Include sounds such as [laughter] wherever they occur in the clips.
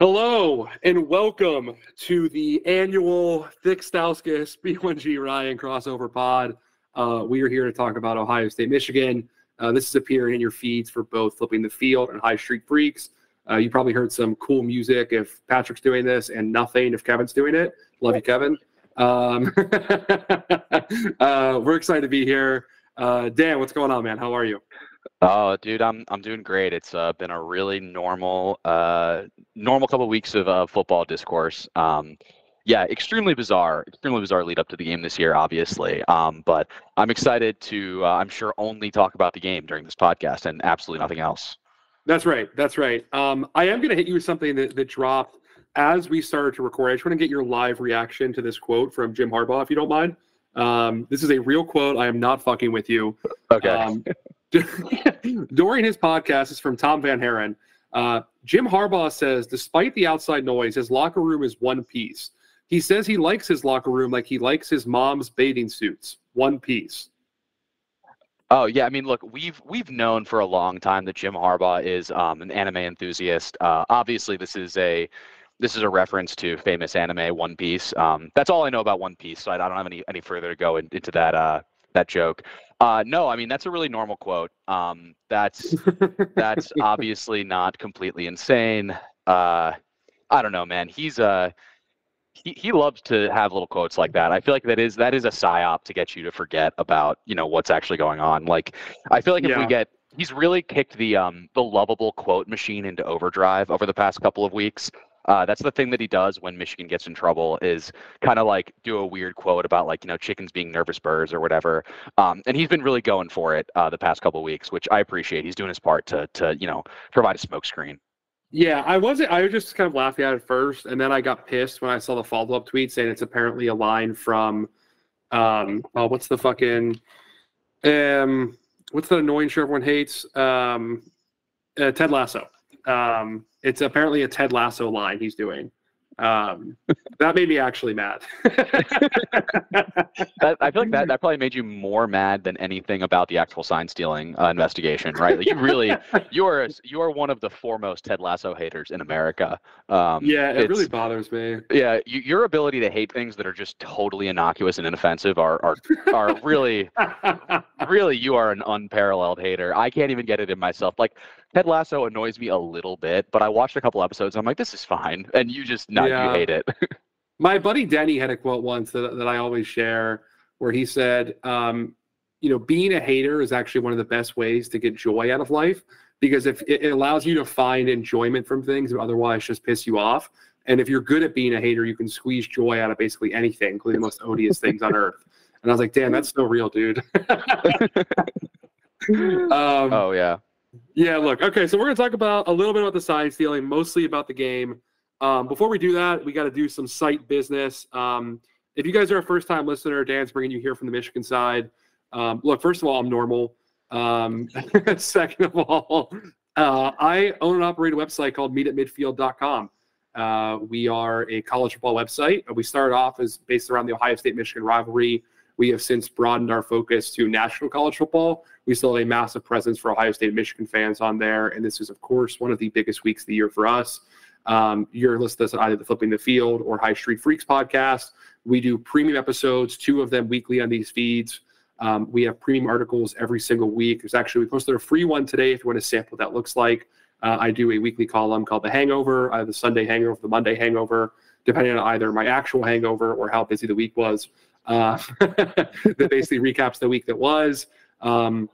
Hello and welcome to the annual ThiccStauskas B1G Ryan crossover pod. Uh, we are here to talk about Ohio State, Michigan. Uh, this is appearing in your feeds for both Flipping the Field and High Street Freaks. Uh, you probably heard some cool music if Patrick's doing this and nothing if Kevin's doing it. Love you, Kevin. Um, [laughs] uh, we're excited to be here. Uh, Dan, what's going on, man? How are you? Oh, dude, I'm I'm doing great. It's uh, been a really normal uh, normal couple of weeks of uh, football discourse. Um, yeah, extremely bizarre, extremely bizarre lead up to the game this year, obviously. Um, but I'm excited to, uh, I'm sure, only talk about the game during this podcast and absolutely nothing else. That's right. That's right. Um, I am going to hit you with something that, that dropped as we started to record. I just want to get your live reaction to this quote from Jim Harbaugh, if you don't mind. Um, this is a real quote. I am not fucking with you. Okay. Um, [laughs] during his podcast, is from Tom VanHaaren. Uh, Jim Harbaugh says, despite the outside noise, his locker room is one piece. He says he likes his locker room like he likes his mom's bathing suits, one piece. Oh yeah, I mean, look, we've we've known for a long time that Jim Harbaugh is um, an anime enthusiast. Uh, obviously, this is a this is a reference to famous anime One Piece. Um, that's all I know about One Piece, so I, I don't have any any further to go in, into that uh, that joke. Uh, no, I mean that's a really normal quote. Um, that's [laughs] that's obviously not completely insane. Uh, I don't know, man. He's a uh, he, he loves to have little quotes like that. I feel like that is that is a psyop to get you to forget about you know what's actually going on. Like I feel like if yeah. we get he's really kicked the um the lovable quote machine into overdrive over the past couple of weeks. Uh, that's the thing that he does when Michigan gets in trouble is kind of like do a weird quote about like you know chickens being nervous birds or whatever. Um, and he's been really going for it uh, the past couple weeks, which I appreciate. He's doing his part to to you know provide a smokescreen. Yeah, I wasn't. I was just kind of laughing at it first, and then I got pissed when I saw the follow up tweet saying it's apparently a line from, um, oh, what's the fucking, um, what's the annoying show everyone hates? Um, uh, Ted Lasso. Um, it's apparently a Ted Lasso line he's doing. Um, [laughs] that made me actually mad. [laughs] that, I feel like that, that probably made you more mad than anything about the actual sign stealing uh, investigation, right? Like you really, [laughs] you are you are one of the foremost Ted Lasso haters in America. Um, yeah, it really bothers me. Yeah, you, your ability to hate things that are just totally innocuous and inoffensive are are are really, really, you are an unparalleled hater. I can't even get it in myself. Like Ted Lasso annoys me a little bit, but I watched a couple episodes. I'm like, this is fine, and you just not yeah. you hate it. [laughs] My buddy Denny had a quote once that, that I always share, where he said, um, "You know, being a hater is actually one of the best ways to get joy out of life because if it, it allows you to find enjoyment from things that otherwise just piss you off." And if you're good at being a hater, you can squeeze joy out of basically anything, including the most odious things on earth. And I was like, damn, that's so real, dude. [laughs] [laughs] um, oh yeah. Yeah, look. Okay, so we're going to talk about a little bit about the sign stealing, mostly about the game. Um, before we do that, we got to do some site business. Um, if you guys are a first time listener, Dan's bringing you here from the Michigan side. Um, look, first of all, I'm normal. Um, [laughs] second of all, uh, I own and operate a website called meetatmidfield.com. Uh, we are a college football website. We started off as based around the Ohio State Michigan rivalry. We have since broadened our focus to national college football. We still have a massive presence for Ohio State and Michigan fans on there. And this is, of course, one of the biggest weeks of the year for us. Um, you're listening to either the Flipping the Field or High Street Freaks podcast. We do premium episodes, two of them weekly on these feeds. Um, we have premium articles every single week. There's actually, we posted a free one today if you want to sample what that looks like. Uh, I do a weekly column called The Hangover, I have the Sunday Hangover, the Monday Hangover, depending on either my actual hangover or how busy the week was uh, [laughs] that basically recaps the week that was. Um,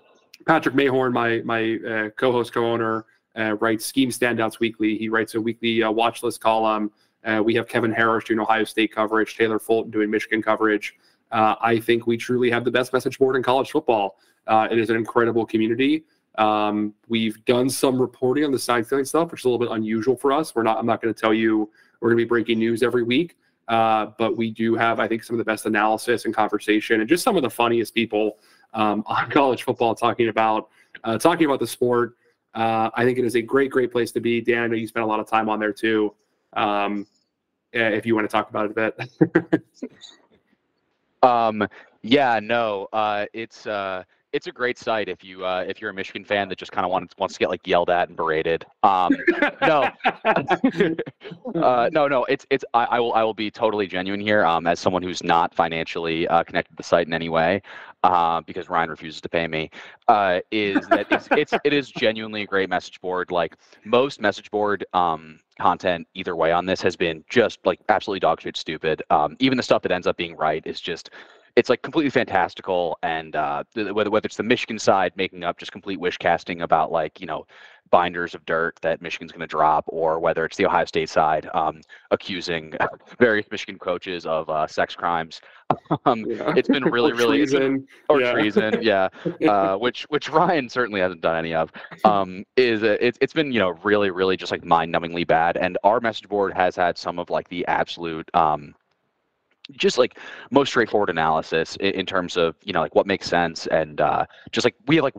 Patrick Mayhorn, my my uh, co-host, co-owner, uh, writes Scheme Standouts Weekly. He writes a weekly uh, watch list column. Uh, we have Kevin Harris doing Ohio State coverage, Taylor Fulton doing Michigan coverage. Uh, I think we truly have the best message board in college football. Uh, it is an incredible community. Um, we've done some reporting on the sign stealing stuff, which is a little bit unusual for us. We're not. I'm not going to tell you we're going to be breaking news every week. But we do have, I think, some of the best analysis and conversation, and just some of the funniest people um, on [laughs] college football talking about uh, talking about the sport. Uh, I think it is a great, great place to be. Dan, I know you spent a lot of time on there too. Um, if you want to talk about it a bit. [laughs] um, yeah, no, uh, it's uh, it's a great site if you uh, if you're a Michigan fan that just kind of wants wants to get like yelled at and berated. Um, no, [laughs] uh, no, no. It's it's I, I, will I will be totally genuine here. Um, as someone who's not financially uh, connected to the site in any way, uh, because Ryan refuses to pay me, uh, is that it's it's it is genuinely a great message board. Like most message board um, content either way on this has been just like absolutely dog shit stupid. Um, even the stuff that ends up being right is just it's like completely fantastical and uh, whether whether it's the Michigan side making up just complete wish casting about like you know binders of dirt that Michigan's going to drop, or whether it's the Ohio State side um, accusing [laughs] various Michigan coaches of uh, sex crimes. [laughs] Um, yeah. It's been really, [laughs] really treason. or yeah. treason, yeah. Uh, which which Ryan certainly hasn't done any of. Um, is it's it's been you know really, really just like mind-numbingly bad, and our message board has had some of like the absolute. Um, just like most straightforward analysis in, in, terms of you know like what makes sense and uh, just like we have like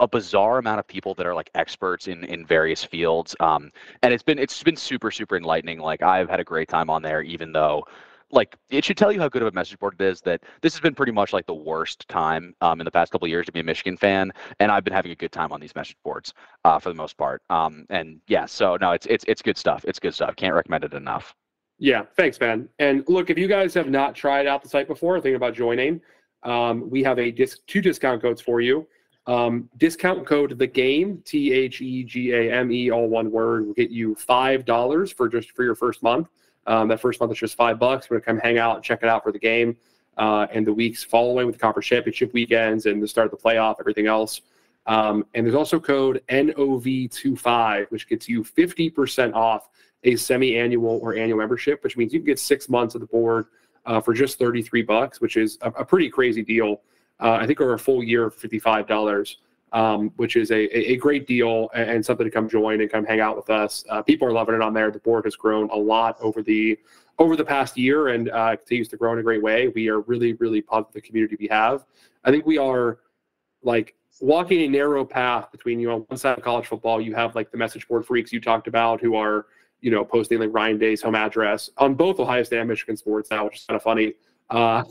a bizarre amount of people that are like experts in in various fields um, and it's been it's been super super enlightening like i've had a great time on there even though like it should tell you how good of a message board it is that this has been pretty much like the worst time um, in the past couple years to be a michigan fan and i've been having a good time on these message boards uh, for the most part um, and yeah so no it's it's it's good stuff it's good stuff can't recommend it enough yeah, thanks, man. And look, if you guys have not tried out the site before, thinking about joining, um, we have a disc, two discount codes for you. Um, discount code the game T H E G A M E all one word will get you five dollars for just for your first month. Um, that first month is just five bucks. We're gonna come hang out and check it out for the game. Uh, and the weeks following with the conference championship weekends and the start of the playoff, everything else. Um, and there's also code NOV25, which gets you 50% off a semi-annual or annual membership, which means you can get six months of the board uh, for just 33 bucks, which is a, a pretty crazy deal. Uh, I think over a full year, $55, um, which is a, a great deal and, something to come join and come hang out with us. Uh, people are loving it on there. The board has grown a lot over the over the past year and uh, continues to grow in a great way. We are really, really pumped with the community we have. I think we are like walking a narrow path between you know on one side of college football, you have like the message board freaks you talked about who are you know, posting like Ryan Day's home address on both Ohio State and Michigan sports now, which is kind of funny. Uh,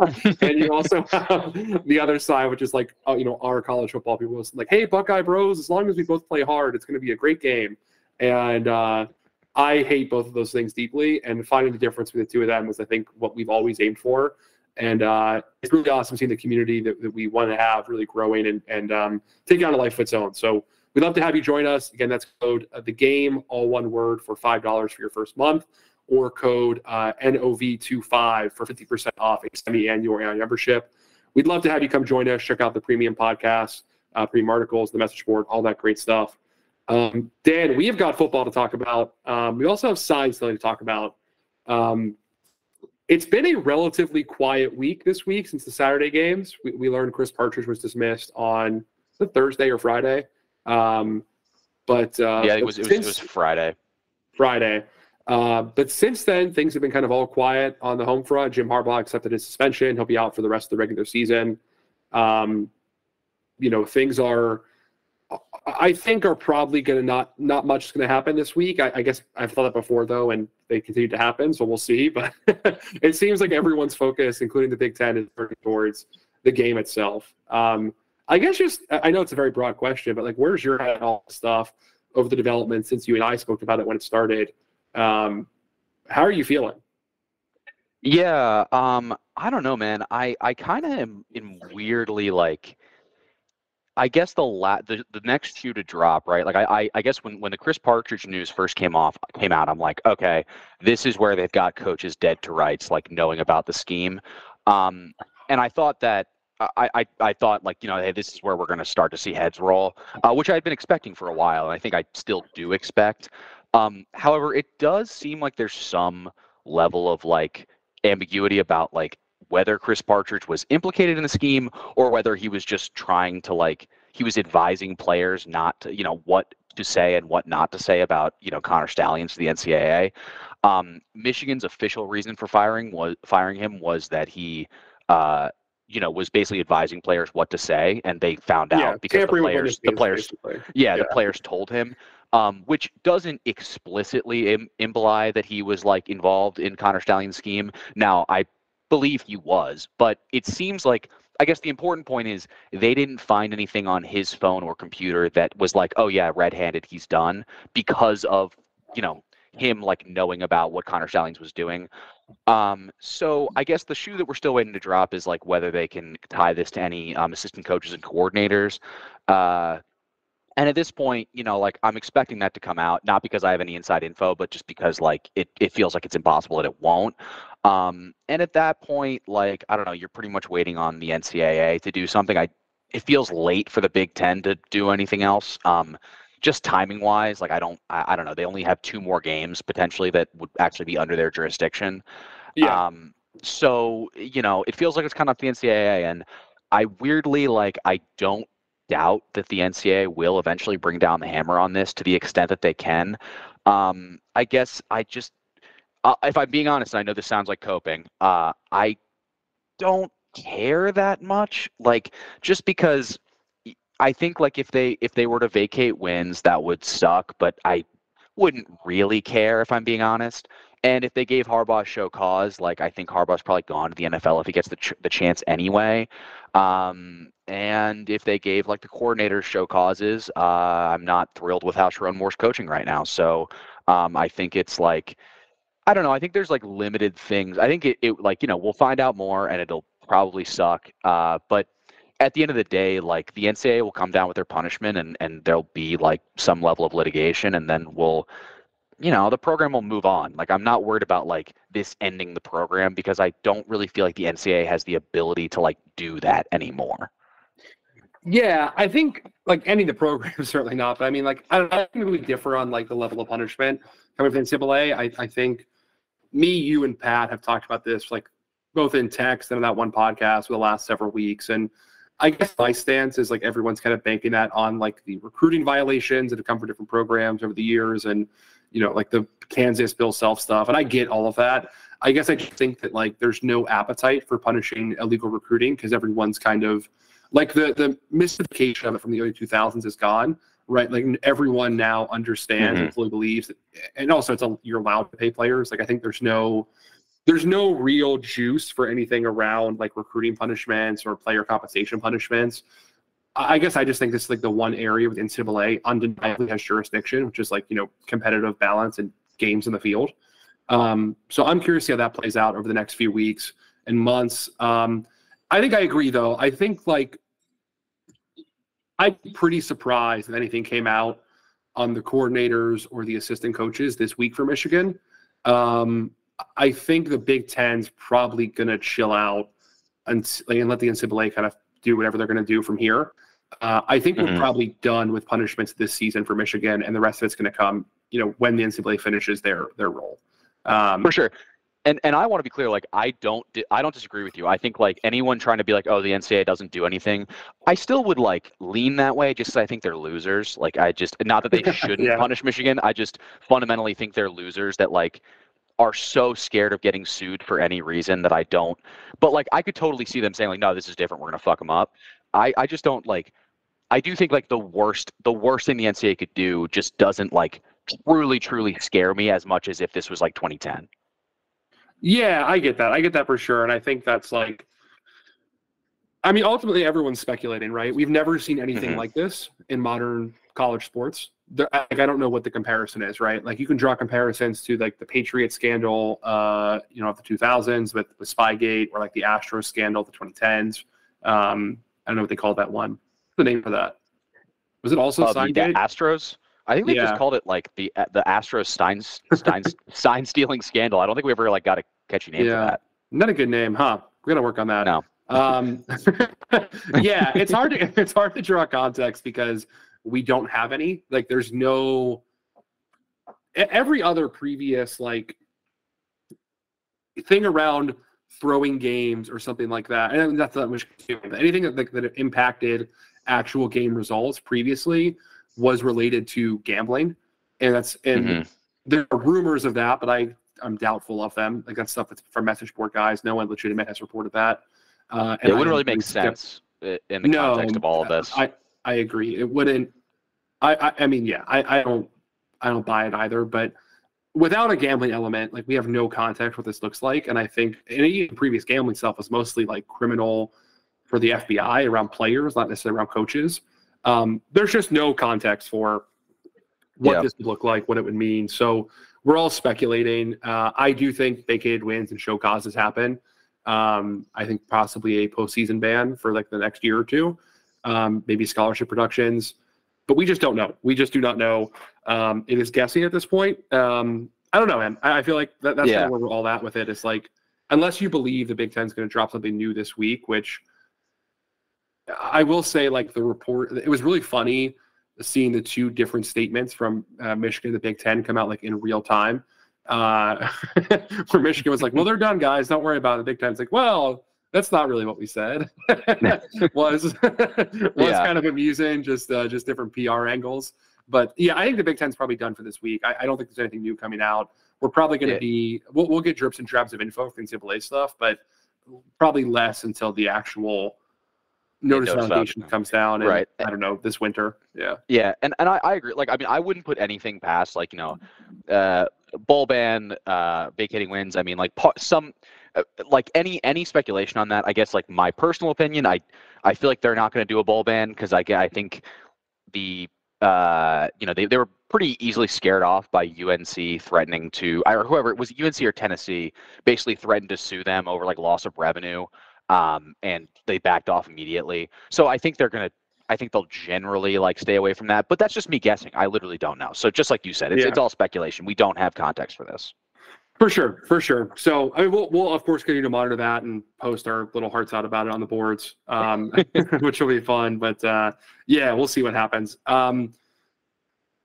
[laughs] and you also have the other side, which is like, uh, you know, our college football people was like, hey, Buckeye Bros, as long as we both play hard, it's going to be a great game. And uh, I hate both of those things deeply. And finding the difference between the two of them was, I think, what we've always aimed for. And uh, it's really awesome seeing the community that, that we want to have really growing and, and um, taking on a life of its own. So We'd love to have you join us. Again, that's code uh, the game, all one word, for five dollars for your first month, or code uh, NOV25 for fifty percent off a semi-annual membership. We'd love to have you come join us. Check out the premium podcast, uh, premium articles, the message board, all that great stuff. Um, Dan, we have got football to talk about. Um, we also have science to talk about. Um, it's been a relatively quiet week this week since the Saturday games. We, we learned Chris Partridge was dismissed on the Thursday or Friday. Um, but uh, yeah, it was, it was, it was Friday. Friday. Uh, but since then, things have been kind of all quiet on the home front. Jim Harbaugh accepted his suspension. He'll be out for the rest of the regular season. Um, you know, things are, I think, are probably going to not not much is going to happen this week. I, I, guess I've thought that before though, and they continue to happen, so we'll see. [laughs] But it seems like everyone's focus, including the Big Ten, is turning towards the game itself. Um, I guess just I know it's a very broad question, but like, where's your head on all stuff over the development since you and I spoke about it when it started? Um, how are you feeling? Yeah, um, I don't know, man. I I kind of am, in weirdly like. I guess the la- the, the next shoe to drop, right? Like I, I, I guess when, when the Chris Partridge news first came off came out, I'm like, okay, this is where they've got coaches dead to rights, like knowing about the scheme. Um, and I thought that I, I, I thought like you know hey this is where we're going to start to see heads roll, uh, which I had been expecting for a while, and I think I still do expect. Um, however, it does seem like there's some level of like ambiguity about like whether Chris Partridge was implicated in the scheme or whether he was just trying to like he was advising players not to you know what to say and what not to say about you know Connor Stalions to the NCAA. Um, Michigan's official reason for firing was firing him was that he uh, you know, was basically advising players what to say, and they found yeah, out because the players, the players, yeah, yeah, the players told him, um, which doesn't explicitly Im- imply that he was like involved in Connor Stalions' scheme. Now, I believe he was, but it seems like I guess the important point is they didn't find anything on his phone or computer that was like, oh yeah, red-handed, he's done because of you know him like knowing about what Connor Stalions was doing. Um, so I guess the shoe that we're still waiting to drop is like whether they can tie this to any um, assistant coaches and coordinators. Uh, and at this point, you know, like I'm expecting that to come out, not because I have any inside info, but just because like it, it feels like it's impossible that it won't. Um, and at that point, like I don't know, you're pretty much waiting on the NCAA to do something. I it feels late for the Big Ten to do anything else. Um, just timing wise, like I don't, I, I, don't know. They only have two more games potentially that would actually be under their jurisdiction. Yeah. Um, so you know, it feels like it's kind of the NCAA, and I weirdly like I don't doubt that the NCAA will eventually bring down the hammer on this to the extent that they can. Um, I guess I just, uh, if I'm being honest, and I know this sounds like coping. Uh, I don't care that much, like just because I think like if they if they were to vacate wins, that would suck. But I wouldn't really care if I'm being honest. And if they gave Harbaugh a show cause, like I think Harbaugh's probably gone to the NFL if he gets the ch- the chance anyway. Um, and if they gave like the coordinators show causes, uh, I'm not thrilled with how Sherrone Moore's coaching right now. So um, I think it's like I don't know. I think there's like limited things. I think it, it like you know we'll find out more and it'll probably suck. Uh, but at the end of the day, like the NCAA will come down with their punishment and, and there'll be like some level of litigation and then we'll, you know, the program will move on. Like I'm not worried about like this ending the program because I don't really feel like the NCAA has the ability to like do that anymore. Yeah, I think like ending the program [laughs] certainly not, but I mean like I, I think we differ on like the level of punishment coming from NCAA. I, I think me, you, and Pat have talked about this like both in text and in that one podcast for the last several weeks, and I guess my stance is like everyone's kind of banking that on like the recruiting violations that have come from different programs over the years and you know like the Kansas Bill Self stuff and I get all of that. I guess I just think that like there's no appetite for punishing illegal recruiting because everyone's kind of like the the mystification of it from the early 2000s is gone right like everyone now understands mm-hmm. and fully believes that, and also it's a you're allowed to pay players like i think there's no there's no real juice for anything around like recruiting punishments or player compensation punishments. I guess I just think this is like the one area with NCAA undeniably has jurisdiction, which is like you know competitive balance and games in the field. Um, so I'm curious to see how that plays out over the next few weeks and months. Um, I think I agree though. I think like I'm pretty surprised if anything came out on the coordinators or the assistant coaches this week for Michigan. Um, I think the Big Ten's probably going to chill out and, and let the NCAA kind of do whatever they're going to do from here. Uh, I think mm-hmm. we're probably done with punishments this season for Michigan, and the rest of it's going to come, you know, when the NCAA finishes their their role. Um, for sure. And and I want to be clear, like I don't I don't disagree with you. I think like anyone trying to be like, oh, the NCAA doesn't do anything, I still would like lean that way. Just I think they're losers. Like I just not that they [laughs] shouldn't yeah. punish Michigan. I just fundamentally think they're losers. That like are so scared of getting sued for any reason that I don't. But like I could totally see them saying like, no, this is different. We're gonna fuck them up. I I just don't like. I do think like the worst the worst thing the NCAA could do just doesn't like truly truly scare me as much as if this was like 2010. Yeah, I get that. I get that for sure, and I think that's like. I mean, ultimately, everyone's speculating, right? We've never seen anything mm-hmm. like this in modern college sports like I don't know what the comparison is, right? Like you can draw comparisons to like the Patriot scandal, uh, you know, of the 2000s with, with Spygate, or like the Astros scandal of the 2010s. Um, I don't know what they called that one. What's the name for that? Was it also uh, the, the Astros? I think they yeah. just called it like the uh, the Astros Stein Stein [laughs] sign stealing scandal. I don't think we ever like got a catchy name yeah. for that. Not a good name, huh? We're gonna work on that. No. um, [laughs] [laughs] yeah, it's hard to it's hard to draw context because we don't have any. Like there's no every other previous like thing around throwing games or something like that. And that's not much anything that, that impacted actual game results previously was related to gambling. And that's and mm-hmm. there are rumors of that, but I I'm doubtful of them. Like that's stuff that's from message board guys. No one legitimate has reported that. Uh, and it wouldn't really make sense in the no, context of all of this. I, I agree. It wouldn't. I, I, I mean, yeah, I, I don't, I don't buy it either. But without a gambling element, like we have no context what this looks like. And I think and even previous gambling stuff was mostly like criminal for the FBI around players, not necessarily around coaches. Um, there's just no context for what this would look like, what it would mean. So we're all speculating. Uh, I do think vacated wins and show causes happen. Um, I think possibly a postseason ban for like the next year or two, um, maybe scholarship productions, but we just don't know. We just do not know. Um, it is guessing at this point. Um, I don't know, man. I, I feel like that, that's yeah. kind of where we're all at with it. It's like unless you believe the Big Ten's going to drop something new this week, which I will say, like the report, it was really funny seeing the two different statements from uh, Michigan and the Big Ten come out like in real time. Uh, [laughs] where Michigan was like, "Well, they're done, guys. Don't worry about it." The Big Ten's like, "Well, that's not really what we said." [laughs] was [laughs] was yeah. kind of amusing, just uh, just different PR angles. But yeah, I think the Big Ten's probably done for this week. I, I don't think there's anything new coming out. We're probably going to yeah. be we'll, we'll get drips and drabs of info from NCAA stuff, but probably less until the actual notice foundation comes down in, right i don't know this winter yeah. Yeah and, and I, I agree like i mean i wouldn't put anything past like you know uh bowl ban uh vacating wins i mean like some uh, like any any speculation on that i guess like my personal opinion i i feel like they're not going to do a bowl ban because i i think the uh you know they, they were pretty easily scared off by UNC threatening to, or whoever it was, UNC or Tennessee, basically threatened to sue them over like loss of revenue um, and they backed off immediately. So I think they're going to. I think they'll generally like stay away from that, but that's just me guessing. I literally don't know. So just like you said, it's, yeah. it's all speculation. We don't have context for this. For sure, for sure. So I mean, we'll we'll of course continue to monitor that and post our little hearts out about it on the boards, um, [laughs] [laughs] which will be fun. But uh, yeah, we'll see what happens. Um,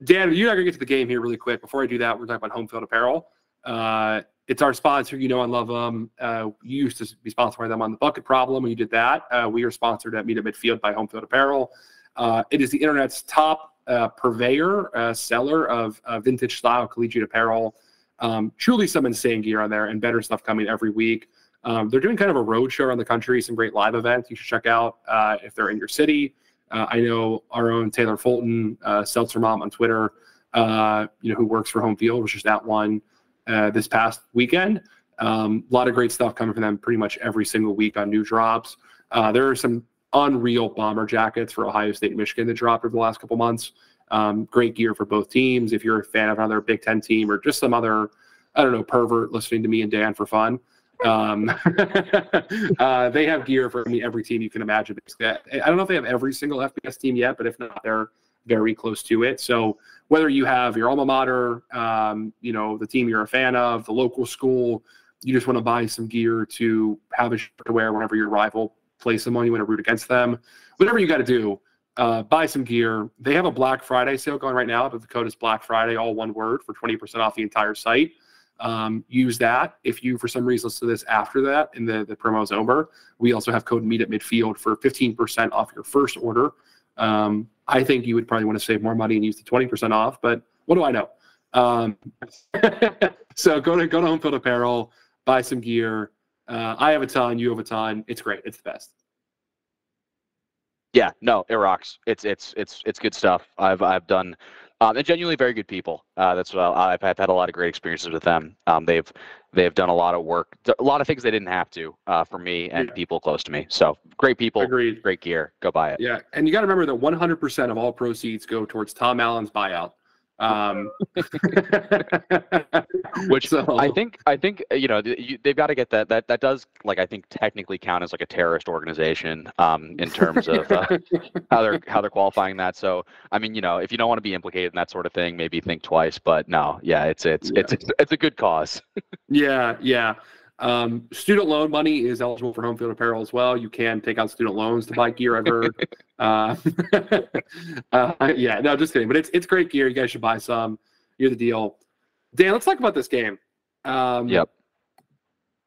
Dan, you're not gonna get to the game here really quick. Before I do that, we're talking about home field apparel. Uh, it's our sponsor. You know, I love them. Uh, you used to be sponsored by them on the Bucket Problem when you did that. Uh, we are sponsored at Meet at Midfield by Home Field Apparel. Uh, it is the internet's top uh, purveyor, uh, seller of uh, vintage style collegiate apparel. Um, truly some insane gear on there and better stuff coming every week. Um, they're doing kind of a road show around the country, some great live events you should check out if they're in your city. I know our own Taylor Fulton, Seltzer Mom on Twitter, you know, who works for Home Field, which is that one uh, this past weekend. Um, a lot of great stuff coming from them pretty much every single week on new drops. Uh, there are some unreal bomber jackets for Ohio State and Michigan that dropped over the last couple months. Um, great gear for both teams. If you're a fan of another Big Ten team or just some other, I don't know, pervert listening to me and Dan for fun, um, [laughs] uh, they have gear for I mean, every team you can imagine. I don't know if they have every single FBS team yet, but if not, they're very close to it. So whether you have your alma mater, um, you know, the team you're a fan of, the local school, you just want to buy some gear to have a shirt to wear whenever your rival plays someone, you want to root against them. Whatever you got to do, uh, buy some gear. They have a Black Friday sale going right now, but the code is Black Friday, all one word, for 20% off the entire site. Um, use that. If you, for some reason, listen to this after that and the, the promo is over, we also have code Meet at Midfield for 15% off your first order. Um, I think you would probably want to save more money and use the 20% off, but what do I know? Um, [laughs] so go to go to Home Field Apparel, buy some gear. Uh, I have a ton, you have a ton. It's great. It's the best. Yeah, no, it rocks. It's it's it's it's good stuff. I've I've done um, and genuinely very good people. Uh, that's what I, have I've had a lot of great experiences with them. Um, they've they've done a lot of work, a lot of things they didn't have to uh, for me and yeah. people close to me. So great people, Agreed. great gear. Go buy it. Yeah, and you got to remember that 100% of all proceeds go towards Tom Allen's buyout. Um, [laughs] which so. I think I think uh, you know you, they've got to get that that that does like I think technically count as like a terrorist organization um, in terms of uh, how they're how they're qualifying that. So I mean you know if you don't want to be implicated in that sort of thing, maybe think twice. But no, yeah, it's it's yeah. it's, it's it's a good cause. [laughs] yeah, yeah. Um, student loan money is eligible for home field apparel as well. You can take out student loans to buy gear. I've heard. [laughs] uh, [laughs] uh, yeah, no, just kidding. But it's it's great gear. You guys should buy some. You're the deal. Dan, let's talk about this game. Um, yep.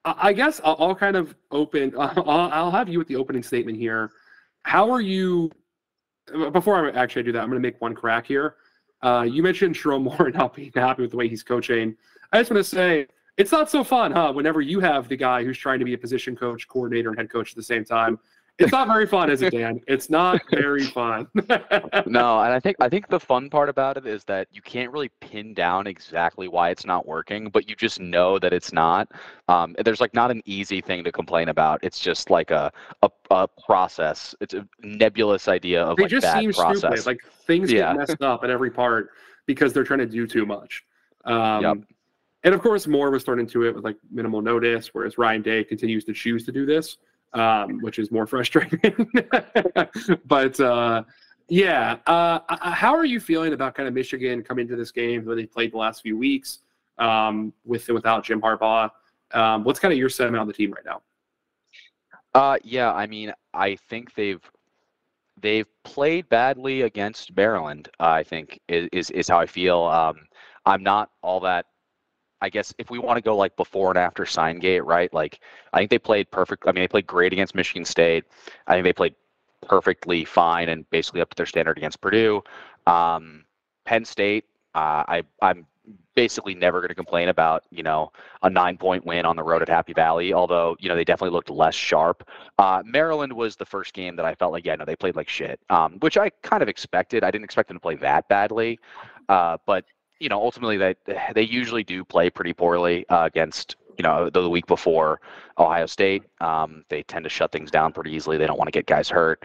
I guess I'll, I'll kind of open. [laughs] I'll, I'll, have you with the opening statement here. How are you? Before I actually do that, I'm going to make one crack here. Uh, you mentioned Sherrone Moore not being happy with the way he's coaching. I just want to say it's not so fun, huh? Whenever you have the guy who's trying to be a position coach, coordinator, and head coach at the same time, It's not very fun, is it, Dan? It's not very fun. [laughs] no, and I think I think the fun part about it is that you can't really pin down exactly why it's not working, but you just know that it's not. Um, there's like not an easy thing to complain about. It's just like a a, a process. It's a nebulous idea of they like just bad seem process. stupid. Like things Yeah. get messed up at every part because they're trying to do too much. Um, Yep. And of course, Moore was thrown into it with like minimal notice, whereas Ryan Day continues to choose to do this, um, which is more [laughs] frustrating. but uh, yeah, uh, how are you feeling about kind of Michigan coming into this game where they played the last few weeks um, with and without Jim Harbaugh? Um, what's kind of your sentiment on the team right now? Uh, yeah, I mean, I think they've they've played badly against Maryland. I think is is, is how I feel. Um, I'm not all that. I guess if we want to go like before and after sign gate, right? Like I think they played perfect. I mean, they played great against Michigan State. I think they played perfectly fine and basically up to their standard against Purdue. Um, Penn State, uh, I I'm basically never going to complain about you know a nine point win on the road at Happy Valley. Although you know they definitely looked less sharp. Uh, Maryland was the first game that I felt like yeah no they played like shit, um, which I kind of expected. I didn't expect them to play that badly, uh, but you know ultimately they they usually do play pretty poorly uh, against you know the, the week before Ohio State. Um, they tend to shut things down pretty easily. They don't want to get guys hurt,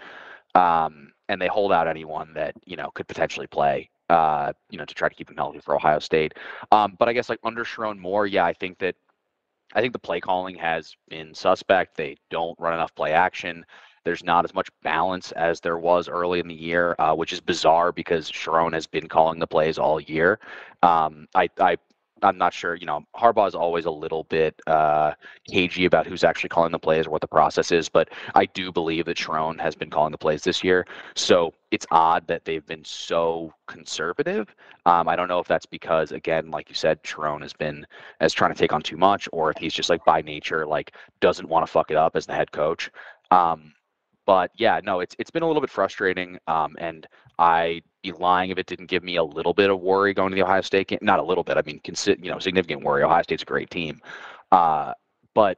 um, and they hold out anyone that you know could potentially play. Uh, you know, to try to keep them healthy for Ohio State. Um, but I guess like under Sherrone Moore, yeah, I think that I think the play calling has been suspect. They don't run enough play action. There's not as much balance as there was early in the year, uh, which is bizarre because Sherrone has been calling the plays all year. Um, I, I, I'm not sure. You know, Harbaugh is always a little bit uh, cagey about who's actually calling the plays or what the process is, but I do believe that Sherrone has been calling the plays this year. So it's odd that they've been so conservative. Um, I don't know if that's because, again, like you said, Sherrone has been as trying to take on too much, or if he's just like by nature like doesn't want to fuck it up as the head coach. Um, but yeah, no, it's it's been a little bit frustrating, um, and I'd be lying if it didn't give me a little bit of worry going to the Ohio State game. Not a little bit, I mean, you know, significant worry. Ohio State's a great team, uh, but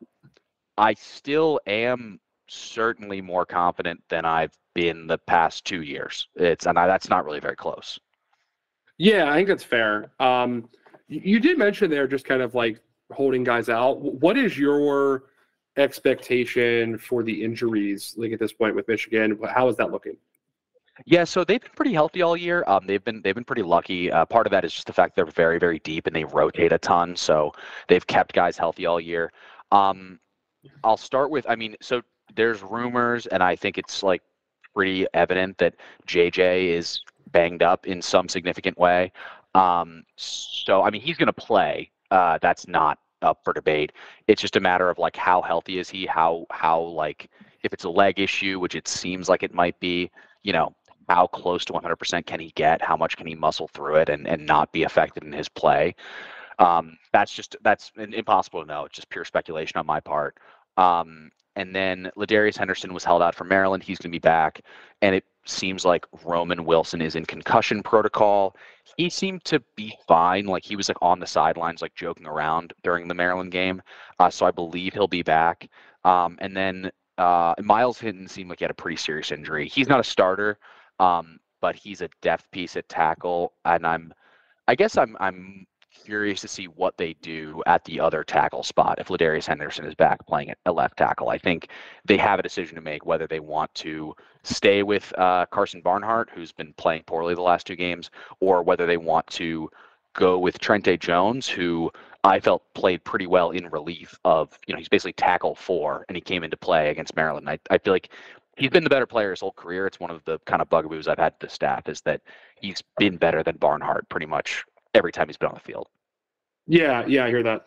I still am certainly more confident than I've been the past two years. It's and I, that's not really very close. Yeah, I think that's fair. Um, you, you did mention there just kind of like holding guys out. What is your expectation for the injuries like at this point with Michigan? How is that looking? Yeah, so they've been pretty healthy all year. Um, they've been they've been pretty lucky. Uh, part of that is just the fact they're very very deep and they rotate a ton, so they've kept guys healthy all year. Um, I'll start with, I mean, so there's rumors, and I think it's like pretty evident that JJ is banged up in some significant way. Um, so I mean, he's going to play. Uh, that's not up for debate. It's just a matter of like how healthy is he? How how like if it's a leg issue, which it seems like it might be, you know, how close to 100% can he get? How much can he muscle through it and, and not be affected in his play? Um, that's just that's impossible to know. It's just pure speculation on my part. Um, and then Ladarius Henderson was held out for Maryland. He's going to be back, and it seems like Roman Wilson is in concussion protocol. He seemed to be fine. Like he was like on the sidelines, like joking around during the Maryland game. Uh, so I believe he'll be back. Um, and then uh, Myles Hinton seemed like he had a pretty serious injury. He's not a starter, um, but he's a depth piece at tackle, and I'm, I guess I'm I'm curious to see what they do at the other tackle spot if Ladarius Henderson is back playing at left tackle. I think they have a decision to make whether they want to stay with uh, Karsen Barnhart, who's been playing poorly the last two games, or whether they want to go with Trente Jones, who I felt played pretty well in relief of, you know, he's basically tackle four and he came into play against Maryland. I, I feel like he's been the better player his whole career. It's one of the kind of bugaboos I've had to the staff is that he's been better than Barnhart pretty much every time he's been on the field. Yeah, yeah, I hear that.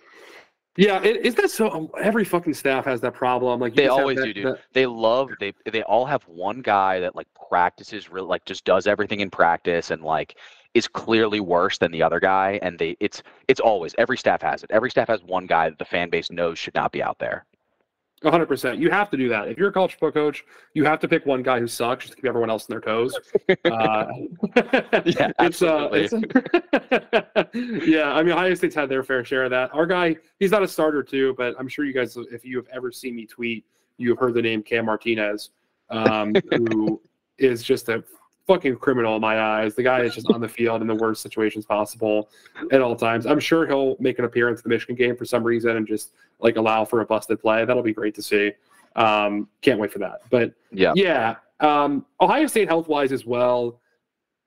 Yeah, it, is that so? Every fucking staff has that problem. Like you They always that- do, dude. that- They love they they all have one guy that like practices real like just does everything in practice and like is clearly worse than the other guy and they it's it's always every staff has it. Every staff has one guy that the fan base knows should not be out there. Hundred percent. You have to do that. If you're a college football coach, you have to pick one guy who sucks just to keep everyone else on their toes. [laughs] Uh, Yeah, [laughs] it's, uh, it's- [laughs] yeah, I mean, Ohio State's had their fair share of that. Our guy, he's not a starter too, but I'm sure you guys, if you have ever seen me tweet, you have heard the name Cam Martinez. um, who is just a fucking criminal in my eyes. The guy is just on the field in the worst situations possible at all times. I'm sure he'll make an appearance in the Michigan game for some reason and just like allow for a busted play. That'll be great to see. Um, can't wait for that. But yeah, yeah. Um, Ohio State health wise as well.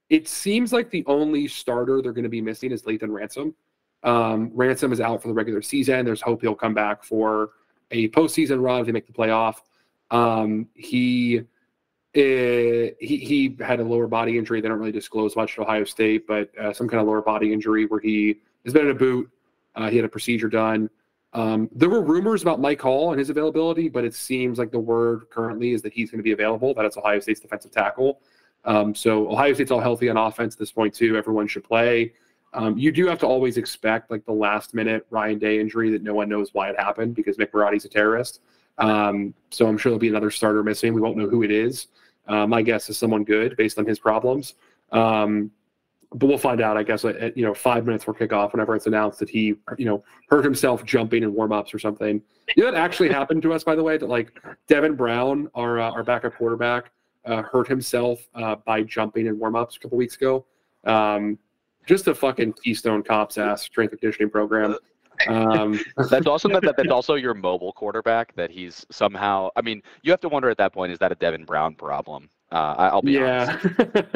It seems like the only starter they're going to be missing is Lathan Ransom. Um, Ransom is out for the regular season. There's hope he'll come back for a postseason run if they make the playoff. Um, he, he he had a lower body injury. They don't really disclose much at Ohio State, but uh, some kind of lower body injury where he has been in a boot. Uh, he had a procedure done. Um, there were rumors about Mike Hall and his availability, but it seems like the word currently is that he's going to be available. That it's Ohio State's defensive tackle. Um, so Ohio State's all healthy on offense at this point too. Everyone should play. Um, you do have to always expect like the last minute Ryan Day injury that no one knows why it happened because Mick Marotti's a terrorist. Um, so I'm sure there'll be another starter missing. We won't know who it is. Uh, my guess is someone good based on his problems. Um, but we'll find out, I guess, at, you know five minutes for kickoff, whenever it's announced that he, you know, hurt himself jumping in warm-ups or something. You know, that actually happened to us, by the way. That like Devin Brown, our uh, our backup quarterback, uh, hurt himself uh, by jumping in warm-ups a couple weeks ago. Um, just a fucking Keystone Cops ass strength conditioning program. Um, [laughs] that's also that, that, that's also your mobile quarterback that he's somehow. I mean, you have to wonder at that point: is that a Devin Brown problem? Uh, I'll be yeah,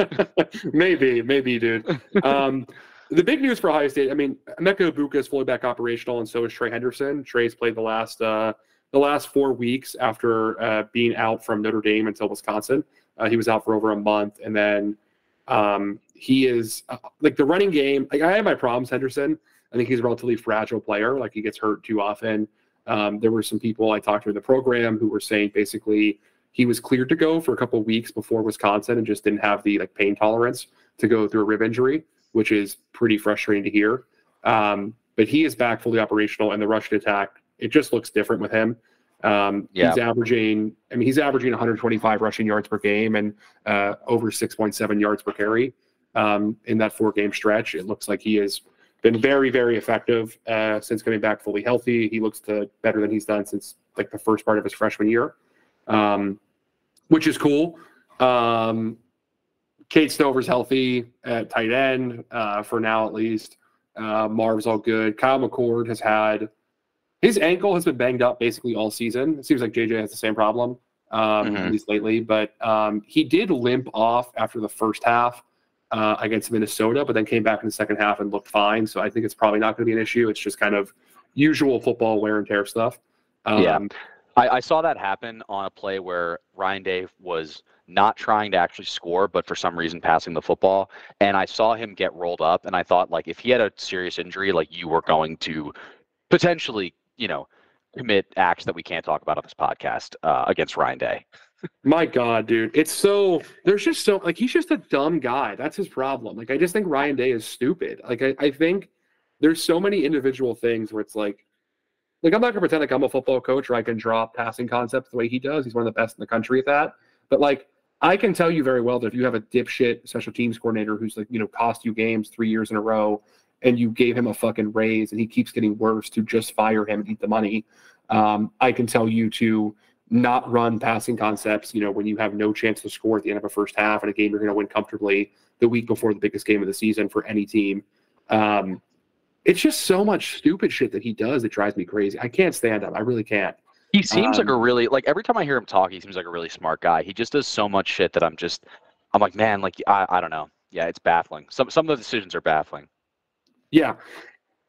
[laughs] maybe, maybe, dude. Um, the big news for Ohio State, I mean, Emeka Egbuka is fully back operational, and so is Trey Henderson. Trey's played the last uh, the last four weeks after uh, being out from Notre Dame until Wisconsin. Uh, he was out for over a month, and then um, he is uh, like the running game. Like I have my problems, Henderson. I think he's a relatively fragile player. Like he gets hurt too often. Um, there were some people I talked to in the program who were saying basically he was cleared to go for a couple weeks before Wisconsin and just didn't have the like pain tolerance to go through a rib injury, which is pretty frustrating to hear. Um, but he is back fully operational, and the rushing attack it just looks different with him. Um, yeah. He's averaging, I mean, he's averaging 125 rushing yards per game and uh, over 6.7 yards per carry um, in that four game stretch. It looks like he has been very, very effective uh, since coming back fully healthy. He looks to better than he's done since like the first part of his freshman year, um, which is cool. Um, Cade Stover's healthy at tight end uh, for now, at least. Uh, Marv's all good. Kyle McCord has had his ankle has been banged up basically all season. It seems like JJ has the same problem, um, mm-hmm. at least lately. But um, he did limp off after the first half uh, against Minnesota, but then came back in the second half and looked fine. So I think it's probably not going to be an issue. It's just kind of usual football wear and tear stuff. Um, yeah, I, I saw that happen on a play where Ryan Day was not trying to actually score, but for some reason passing the football. And I saw him get rolled up, and I thought like if he had a serious injury, like you were going to potentially you know, commit acts that we can't talk about on this podcast uh, against Ryan Day. My God, dude, it's so there's just so like he's just a dumb guy. That's his problem. Like I just think Ryan Day is stupid. Like I, I think there's so many individual things where it's like like I'm not gonna pretend like I'm a football coach or I can draw passing concepts the way he does. He's one of the best in the country at that. But like I can tell you very well that if you have a dipshit special teams coordinator who's like, you know, cost you games three years in a row and you gave him a fucking raise and he keeps getting worse to just fire him and eat the money. Um, I can tell you to not run passing concepts, you know, when you have no chance to score at the end of a first half in a game you're going to win comfortably the week before the biggest game of the season for any team. Um, it's just so much stupid shit that he does that drives me crazy. I can't stand him. I really can't. He seems um, like a um, really like every time I hear him talk, he seems like a really smart guy. He just does so much shit that I'm just I'm like, man, like I, I don't know. Yeah, it's baffling. Some some of the decisions are baffling. Yeah,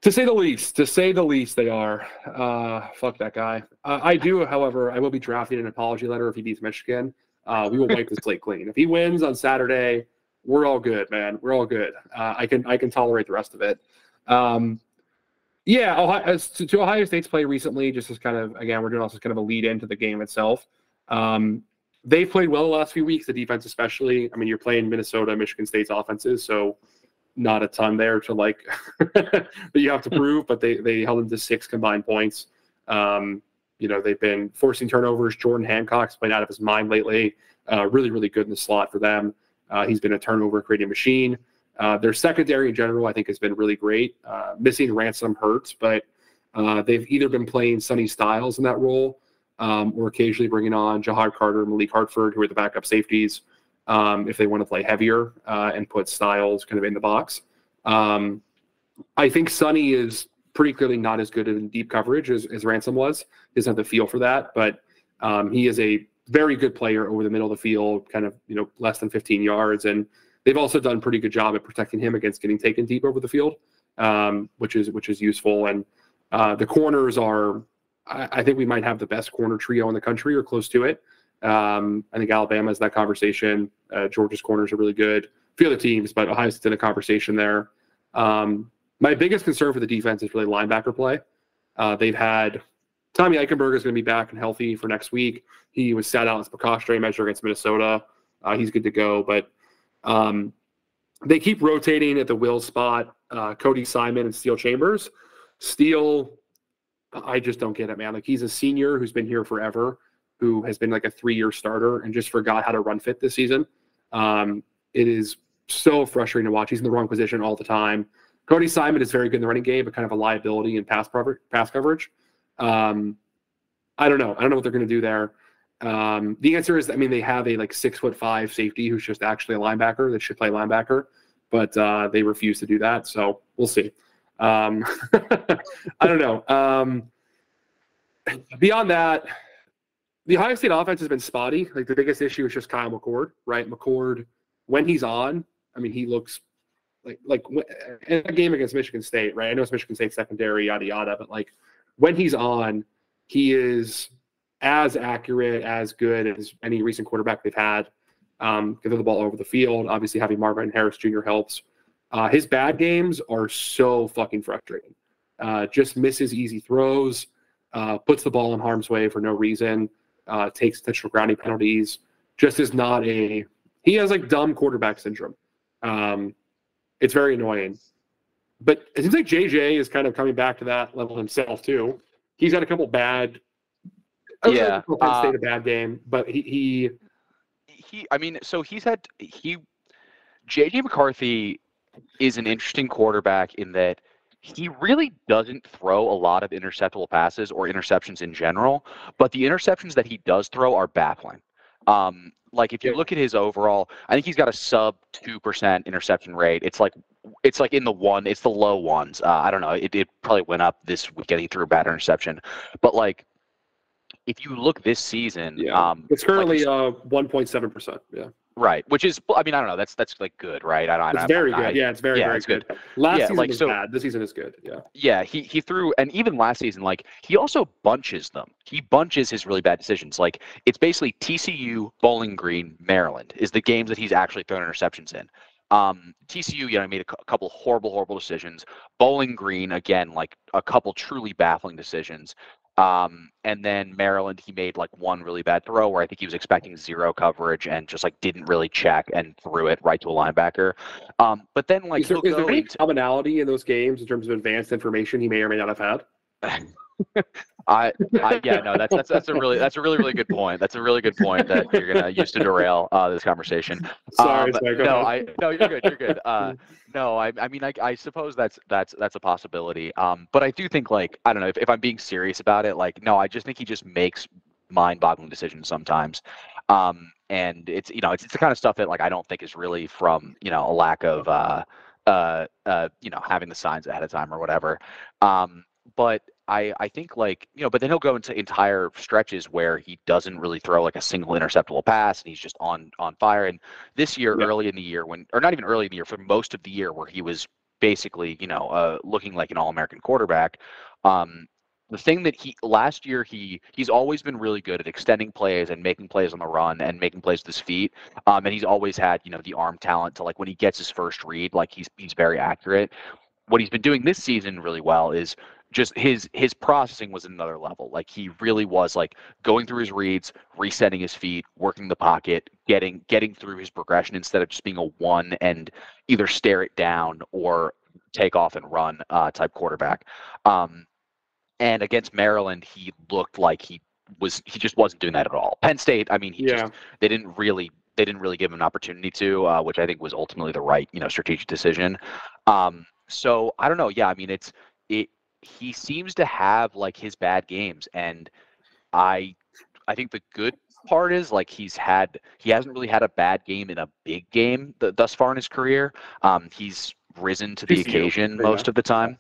to say the least. To say the least, they are. Uh, fuck that guy. Uh, I do, however, I will be drafting an apology letter if he beats Michigan. Uh, we will wipe the slate clean. If he wins on Saturday, we're all good, man. We're all good. Uh, I can I can tolerate the rest of it. Um, yeah, Ohio, to, to, Ohio State's play recently, just as kind of again, we're doing also kind of a lead into the game itself. Um, they've played well the last few weeks, the defense especially. I mean, you're playing Minnesota, Michigan State's offenses, so not a ton there to like [laughs] that you have to [laughs] prove, but they they held them to six combined points. Um, you know, they've been forcing turnovers. Jordan Hancock's playing out of his mind lately. Uh, really, really good in the slot for them. Uh, he's been a turnover creating machine. Uh, their secondary in general, I think, has been really great. Uh, missing Ransom hurts, but uh, they've either been playing Sonny Styles in that role um, or occasionally bringing on Ja'Had Carter, Malik Hartford, who are the backup safeties, um, if they want to play heavier uh, and put Styles kind of in the box. Um, I think Sonny is pretty clearly not as good in deep coverage as, as Ransom was. He doesn't have the feel for that, but um, he is a very good player over the middle of the field, kind of you know less than 15 yards, and they've also done a pretty good job at protecting him against getting taken deep over the field, um, which is which is useful. And uh, the corners are, I, I, think we might have the best corner trio in the country or close to it. Um, I think Alabama has that conversation. Uh, Georgia's corners are really good. A few other teams, but Ohio State's in a conversation there. Um, my biggest concern for the defense is really linebacker play. Uh, they've had Tommy Eichenberg is going to be back and healthy for next week. He was sat out as precautionary measure against Minnesota. Uh, he's good to go, but um, they keep rotating at the will spot. Uh, Cody Simon and Steele Chambers. Steele, I just don't get it, man. Like he's a senior who's been here forever, who has been like a three-year starter and just forgot how to run fit this season. Um, it is so frustrating to watch. He's in the wrong position all the time. Cody Simon is very good in the running game, but kind of a liability in pass. Pass coverage. Um, I don't know. I don't know what they're going to do there. Um, the answer is, I mean, they have a like six foot five safety who's just actually a linebacker that should play linebacker, but uh, they refuse to do that. So we'll see. Um, [laughs] I don't know. Um, beyond that, the Ohio State offense has been spotty. Like the biggest issue is just Kyle McCord, right? McCord, when he's on, I mean, he looks like like in a game against Michigan State, right? I know it's Michigan State secondary, yada yada, but like when he's on, he is as accurate, as good as any recent quarterback they've had. Um, give the ball over the field. Obviously, having Marvin Harris Jr. helps. Uh, his bad games are so fucking frustrating. Uh, just misses easy throws, uh, puts the ball in harm's way for no reason, uh, takes intentional grounding penalties. Just is not a. He has like dumb quarterback syndrome. Um, it's very annoying. But it seems like JJ is kind of coming back to that level himself too. He's had a couple bad. Yeah, Penn uh, State a bad game, but he, he he. I mean, so he's had he. JJ McCarthy is an interesting quarterback in that he really doesn't throw a lot of interceptable passes or interceptions in general, but the interceptions that he does throw are baffling. Um, like if you look at his overall, I think he's got a sub two percent interception rate. It's like it's like in the one, it's the low ones. Uh, I don't know. It, it probably went up this weekend. He threw a bad interception, but like if you look this season, yeah. um, it's currently like, uh one point seven percent. Yeah. Right, which is, I mean, I don't know. That's that's like good, right? I don't. It's very good. yeah, it's very yeah, very it's good. good. Last yeah, season like, was so, bad. This season is good. Yeah. Yeah, he he threw, and even last season, like he also bunches them. He bunches his really bad decisions. Like it's basically TCU, Bowling Green, Maryland is the games that he's actually thrown interceptions in. Um, TCU, you know, made a, a couple horrible, horrible decisions. Bowling Green, again, like a couple truly baffling decisions. Um, and then Maryland, he made like one really bad throw where I think he was expecting zero coverage and just like didn't really check and threw it right to a linebacker. Um, but then like is there, is there any commonality in those games in terms of advanced information he may or may not have had? [laughs] I, I, yeah, no, that's that's that's a really that's a really really good point. That's a really good point that you're gonna use to derail uh, this conversation. Sorry, um, sorry no, I no, you're good, you're good. Uh, no, I, I mean, I, I suppose that's that's that's a possibility. Um, but I do think like I don't know if, if I'm being serious about it. Like, no, I just think he just makes mind-boggling decisions sometimes. Um, and it's you know it's, it's the kind of stuff that like I don't think is really from you know a lack of uh, uh, uh, you know having the signs ahead of time or whatever. Um, but I, I think like you know, but then he'll go into entire stretches where he doesn't really throw like a single interceptable pass, and he's just on on fire. And this year, yeah. early in the year, when or not even early in the year, for most of the year, where he was basically you know uh, looking like an all-American quarterback. Um, the thing that he last year he he's always been really good at extending plays and making plays on the run and making plays with his feet. Um, and he's always had you know the arm talent to like when he gets his first read, like he's he's very accurate. What he's been doing this season really well is just his his processing was another level. Like he really was like going through his reads, resetting his feet, working the pocket, getting getting through his progression instead of just being a one and either stare it down or take off and run uh, type quarterback. Um, and against Maryland, he looked like he was he just wasn't doing that at all. Penn State, I mean, he yeah. just they didn't really they didn't really give him an opportunity to, uh, which I think was ultimately the right you know strategic decision. Um, so I don't know. Yeah, I mean, it's it he seems to have like his bad games and I I think the good part is like he's had he hasn't really had a bad game in a big game th- thus far in his career. Um, he's risen to the TCU, occasion yeah. most of the time.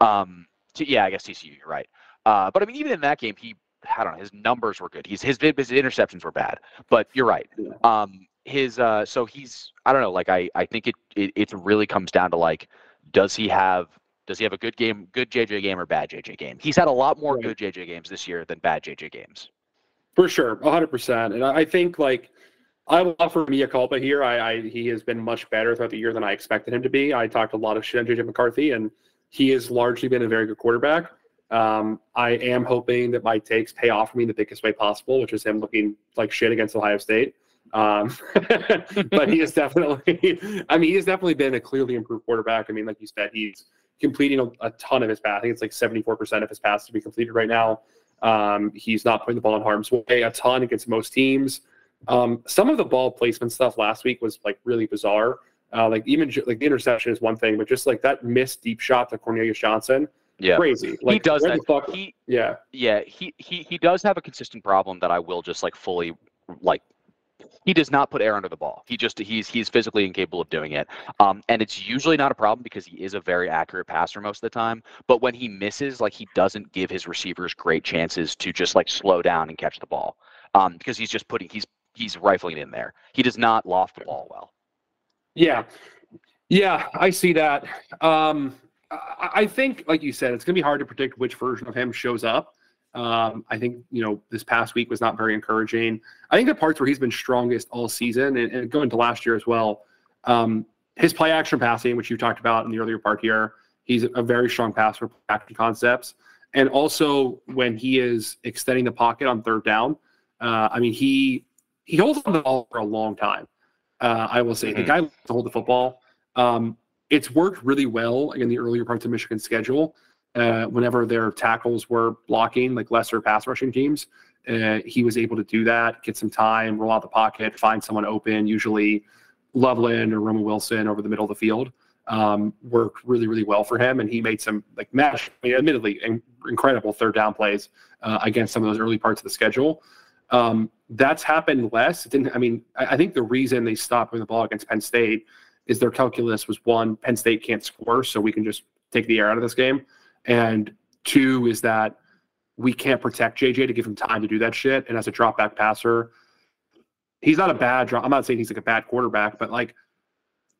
Um, to, yeah, I guess TCU, you're right. Uh, but I mean, even in that game, he I don't know, his numbers were good. He's his his interceptions were bad, but you're right. Um, his uh, so he's I don't know, like I I think it, it it really comes down to like, does he have does he have a good game, good JJ game or bad JJ game? He's had a lot more right. good JJ games this year than bad JJ games. For sure, 100%. And I think like I will offer Mia culpa here. I, I, he has been much better throughout the year than I expected him to be. I talked a lot of shit on JJ McCarthy, and he has largely been a very good quarterback. Um, I am hoping that my takes pay off for me in the biggest way possible, which is him looking like shit against Ohio State. Um, [laughs] but he has [laughs] definitely, [laughs] I mean, he has definitely been a clearly improved quarterback. I mean, like you said, he's completing a, a ton of his pass. I think it's like 74% of his passes to be completed right now. Um, he's not putting the ball in harm's way a ton against most teams. Um, some of the ball placement stuff last week was like really bizarre. Uh, like even like the interception is one thing, but just like that missed deep shot to Cornelius Johnson, yeah, crazy. Like, he does that. He, yeah, yeah. He he he does have a consistent problem that I will just like fully like he does not put air under the ball. He just he's he's physically incapable of doing it. Um, and it's usually not a problem because he is a very accurate passer most of the time. But when he misses, like he doesn't give his receivers great chances to just like slow down and catch the ball. Um, because he's just putting he's he's rifling in there. He does not loft the ball well. Yeah, yeah, I see that. Um, I, I think, like you said, it's going to be hard to predict which version of him shows up. Um, I think you know this past week was not very encouraging. I think the parts where he's been strongest all season and, and going to last year as well, um, his play action passing, which you talked about in the earlier part here, he's a very strong passer for action concepts, and also when he is extending the pocket on third down. Uh, I mean, he he holds on the ball for a long time. Uh, I will say mm-hmm. the guy to hold the football. Um, it's worked really well in the earlier parts of Michigan's schedule uh, whenever their tackles were blocking, like lesser pass rushing teams. Uh, he was able to do that, get some time, roll out the pocket, find someone open, usually Loveland or Roman Wilson over the middle of the field. Um, worked really, really well for him, and he made some like match, I mean, admittedly, in, incredible third down plays uh, against some of those early parts of the schedule. Um, that's happened less. It didn't. I mean, I, I think the reason they stopped with the ball against Penn State is their calculus was one, Penn State can't score, so we can just take the air out of this game. And two is that we can't protect JJ to give him time to do that shit. And as a drop back passer, he's not a bad drop. I'm not saying he's like a bad quarterback, but like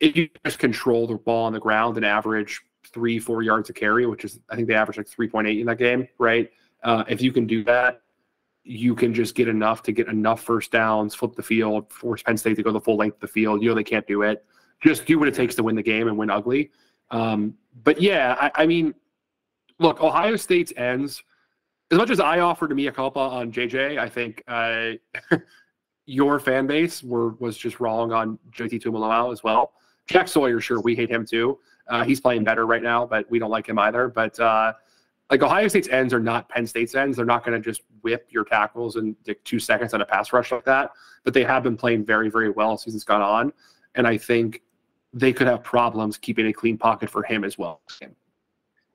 if you just control the ball on the ground and average three, four yards a carry, which is I think they averaged like 3.8 in that game, right? Uh, if you can do that, you can just get enough to get enough first downs, flip the field, force Penn State to go the full length of the field. You know they can't do it. Just do what it takes to win the game and win ugly. Um, but yeah, I, I mean, look, Ohio State's ends. As much as I offered to Mia culpa on JJ, I think uh, [laughs] your fan base were was just wrong on JT Tuimoloau as well. Jack Sawyer, sure, we hate him too. Uh, he's playing better right now, but we don't like him either. But uh, like Ohio State's ends are not Penn State's ends. They're not going to just whip your tackles in two seconds on a pass rush like that. But they have been playing very, very well as season's gone on, and I think they could have problems keeping a clean pocket for him as well.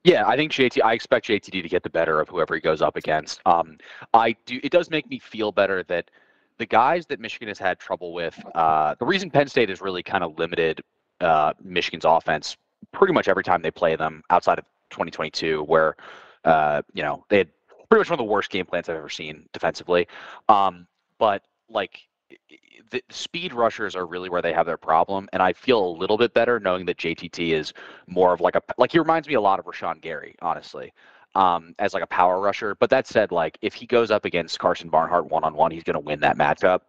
Yeah, I think JT. I expect JTT to get the better of whoever he goes up against. Um, I do. It does make me feel better that the guys that Michigan has had trouble with. Uh, the reason Penn State has really kind of limited uh, Michigan's offense pretty much every time they play them outside of 2022, where uh, you know they had pretty much one of the worst game plans I've ever seen defensively. Um, but like the speed rushers are really where they have their problem, and I feel a little bit better knowing that JTT is more of like a like he reminds me a lot of Rashan Gary, honestly, um, as like a power rusher. But that said, like if he goes up against Karsen Barnhart one on one, he's going to win that matchup.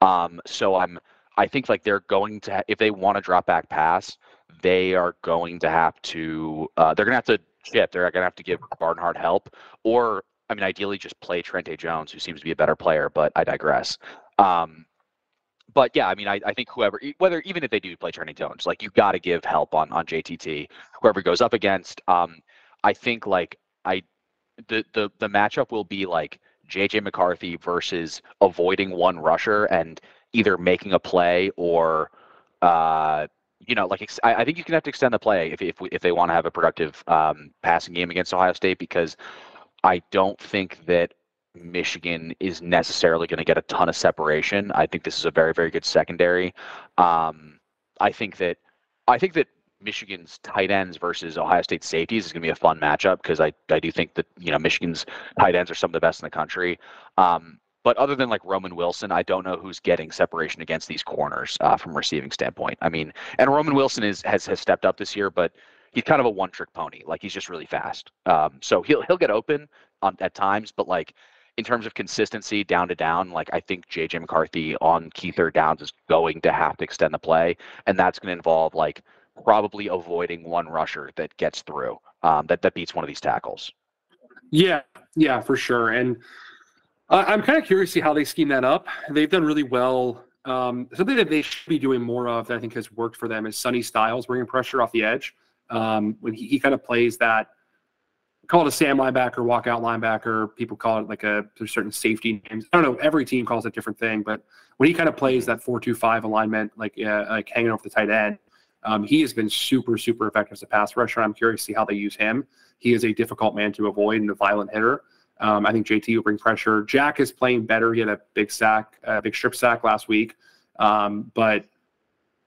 Um, so I'm I think like they're going to if they want to drop back pass, they are going to have to uh, they're going to have to chip. They're going to have to give Barnhart help, or I mean, ideally just play Trente Jones, who seems to be a better player. But I digress. Um, but yeah, I mean, I, I think whoever, whether even if they do play Trente Jones, like you got to give help on on JTT, whoever goes up against. Um, I think like I, the the the matchup will be like JJ McCarthy versus avoiding one rusher and either making a play or, uh, you know, like I, I think you can have to extend the play if if if they want to have a productive um, passing game against Ohio State because I don't think that Michigan is necessarily going to get a ton of separation. I think this is a very, very good secondary. Um, I think that I think that Michigan's tight ends versus Ohio State safeties is going to be a fun matchup because I, I do think that you know Michigan's tight ends are some of the best in the country. Um, but other than like Roman Wilson, I don't know who's getting separation against these corners uh, from a receiving standpoint. I mean, and Roman Wilson is has has stepped up this year, but he's kind of a one trick pony. Like he's just really fast. Um, so he'll he'll get open on at times, but like in terms of consistency down to down, like I think JJ McCarthy on key third downs is going to have to extend the play, and that's going to involve like probably avoiding one rusher that gets through um, that that beats one of these tackles. Yeah, yeah, for sure. And I'm kind of curious to see how they scheme that up. They've done really well. Um, something that they should be doing more of that I think has worked for them is Sonny Styles bringing pressure off the edge. Um, when he, he kind of plays that, call it a Sam linebacker, walkout linebacker. People call it like a there's certain safety names. I don't know. Every team calls it a different thing, but when he kind of plays that four-two-five alignment, like uh, like hanging off the tight end, um, he has been super, super effective as a pass rusher. I'm curious to see how they use him. He is a difficult man to avoid and a violent hitter. Um, I think JT will bring pressure. Jack is playing better. He had a big sack, a big strip sack last week, um, but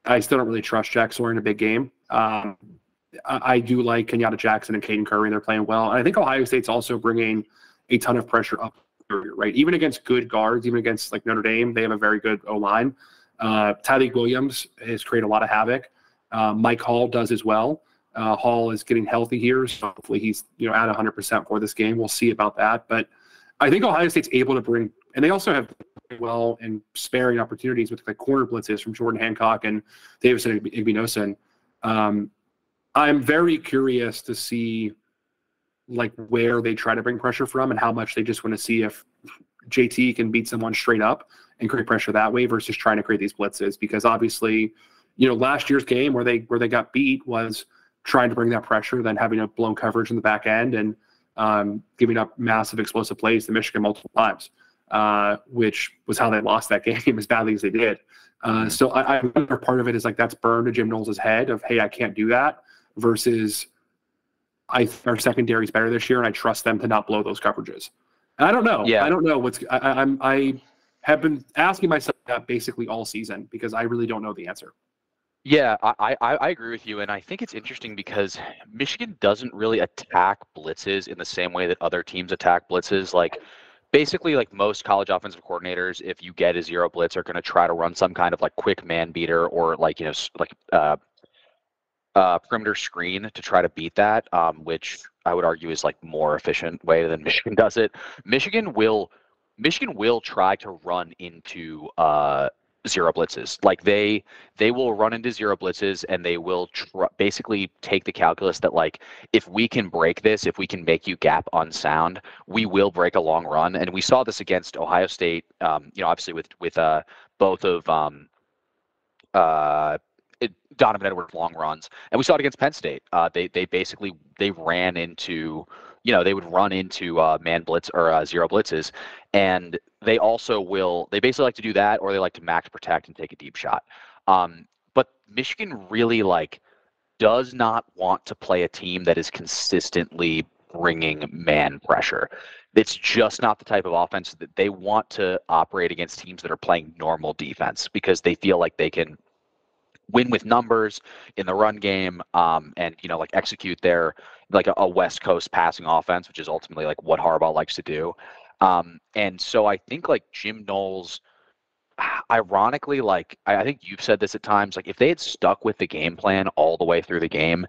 I still don't really trust Jack Sawyer in a big game. Um, I, do like Kenyatta Jackson and Caden Curry. They're playing well. And I think Ohio State's also bringing a ton of pressure up, right? Even against good guards, even against like Notre Dame, they have a very good O line. Uh, Tyleik Williams has created a lot of havoc. Uh, Mike Hall does as well. Uh, Hall is getting healthy here, so hopefully he's you know at 100% for this game. We'll see about that, but I think Ohio State's able to bring, and they also have well and sparing opportunities with like corner blitzes from Jordan Hancock and Davison Igbinosun. Um, I'm very curious to see like where they try to bring pressure from and how much they just want to see if JT can beat someone straight up and create pressure that way versus trying to create these blitzes because obviously you know, last year's game where they where they got beat was trying to bring that pressure, then having a blown coverage in the back end and um, giving up massive explosive plays to Michigan multiple times, uh, which was how they lost that [laughs] game as badly as they did. Uh, mm-hmm. so I, I wonder part of it is like that's burned to Jim Knowles' head of hey, I can't do that versus I our secondary is better this year and I trust them to not blow those coverages. And I don't know. Yeah. I don't know what's I, I'm I have been asking myself that basically all season because I really don't know the answer. Yeah, I, I, I agree with you, and I think it's interesting because Michigan doesn't really attack blitzes in the same way that other teams attack blitzes. Like, basically, like most college offensive coordinators, if you get a zero blitz, are going to try to run some kind of like quick man beater or like you know like uh, uh, perimeter screen to try to beat that, um, which I would argue is like more efficient way than [laughs] Michigan does it. Michigan will Michigan will try to run into uh, zero blitzes. Like they they will run into zero blitzes and they will tr- basically take the calculus that like if we can break this, if we can make you gap on sound, we will break a long run. And we saw this against Ohio State. Um, you know, obviously with with uh, both of um, uh, it, Donovan Edwards long runs, and we saw it against Penn State. Uh, they they basically they ran into you know they would run into uh, man blitz or uh, zero blitzes, and they also will they basically like to do that or they like to max protect and take a deep shot. Um, but Michigan really like does not want to play a team that is consistently bringing man pressure. It's just not the type of offense that they want to operate against teams that are playing normal defense because they feel like they can win with numbers in the run game um, and you know like execute their like a, a, west coast passing offense which is ultimately like what harbaugh likes to do. Um, and so i think like jim knowles [sighs] ironically like I, I think you've said this at times like if they had stuck with the game plan all the way through the game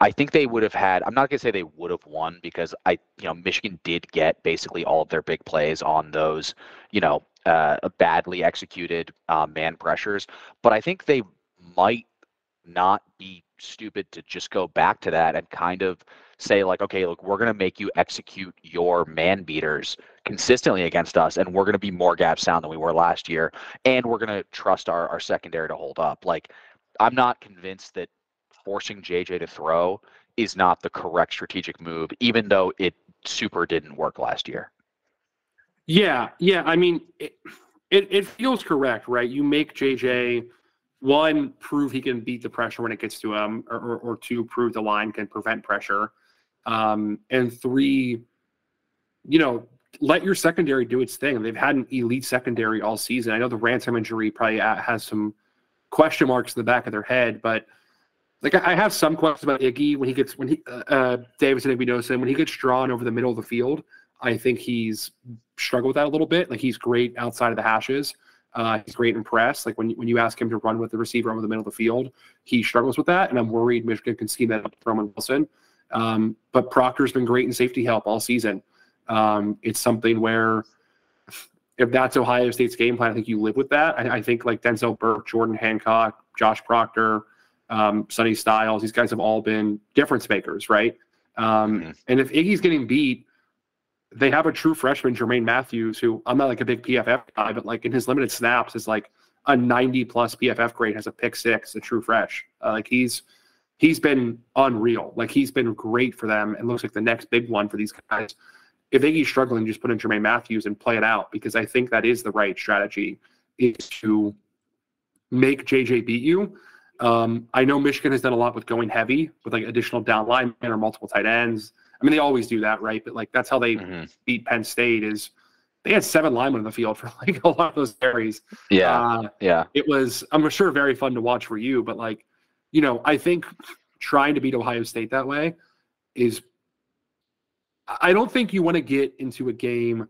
i think they would have had i'm not going to say they would have won because i you know michigan did get basically all of their big plays on those you know uh, badly executed uh, man pressures. But i think they might not be stupid to just go back to that and kind of say like okay look we're going to make you execute your man beaters consistently against us and we're going to be more gap sound than we were last year and we're going to trust our, our secondary to hold up. Like i'm not convinced that forcing jj to throw is not the correct strategic move even though it super didn't work last year. Yeah yeah i mean it, it, it feels correct right? You make jj one, prove he can beat the pressure when it gets to him, or, or, or two, prove the line can prevent pressure. Um, and three, you know, let your secondary do its thing. They've had an elite secondary all season. I know the Ransom injury probably has some question marks in the back of their head, but like I have some questions about Iggy when he gets when he uh, uh Davison Igbinosun when he gets drawn over the middle of the field. I think he's struggled with that a little bit. Like he's great outside of the hashes. Uh, he's great in press. Like when when you ask him to run with the receiver over the middle of the field, he struggles with that, and I'm worried Michigan can scheme that up to Roman Wilson. Um, but Proctor's been great in safety help all season. Um, it's something where if that's Ohio State's game plan, I think you live with that. I, I think like Denzel Burke, Jordan Hancock, Josh Proctor, um, Sonny Styles, these guys have all been difference makers, right? Um, mm-hmm. And if Iggy's getting beat, they have a true freshman, Jermaine Mathews, who I'm not like a big PFF guy, but like in his limited snaps is like a 90 plus PFF grade, has a pick six, a true fresh. Uh, like he's he's been unreal. Like he's been great for them and looks like the next big one for these guys. If Iggy's struggling, just put in Jermaine Mathews and play it out because I think that is the right strategy is to make JJ beat you. Um, I know Michigan has done a lot with going heavy with like additional down linemen or multiple tight ends. I mean, they always do that, right? But like that's how they mm-hmm. beat Penn State is they had seven linemen on the field [laughs] for like a lot of those carries. Yeah, uh, yeah. It was I'm sure very fun to watch for you, but like, you know, I think trying to beat Ohio State that way is. I don't think you want to get into a game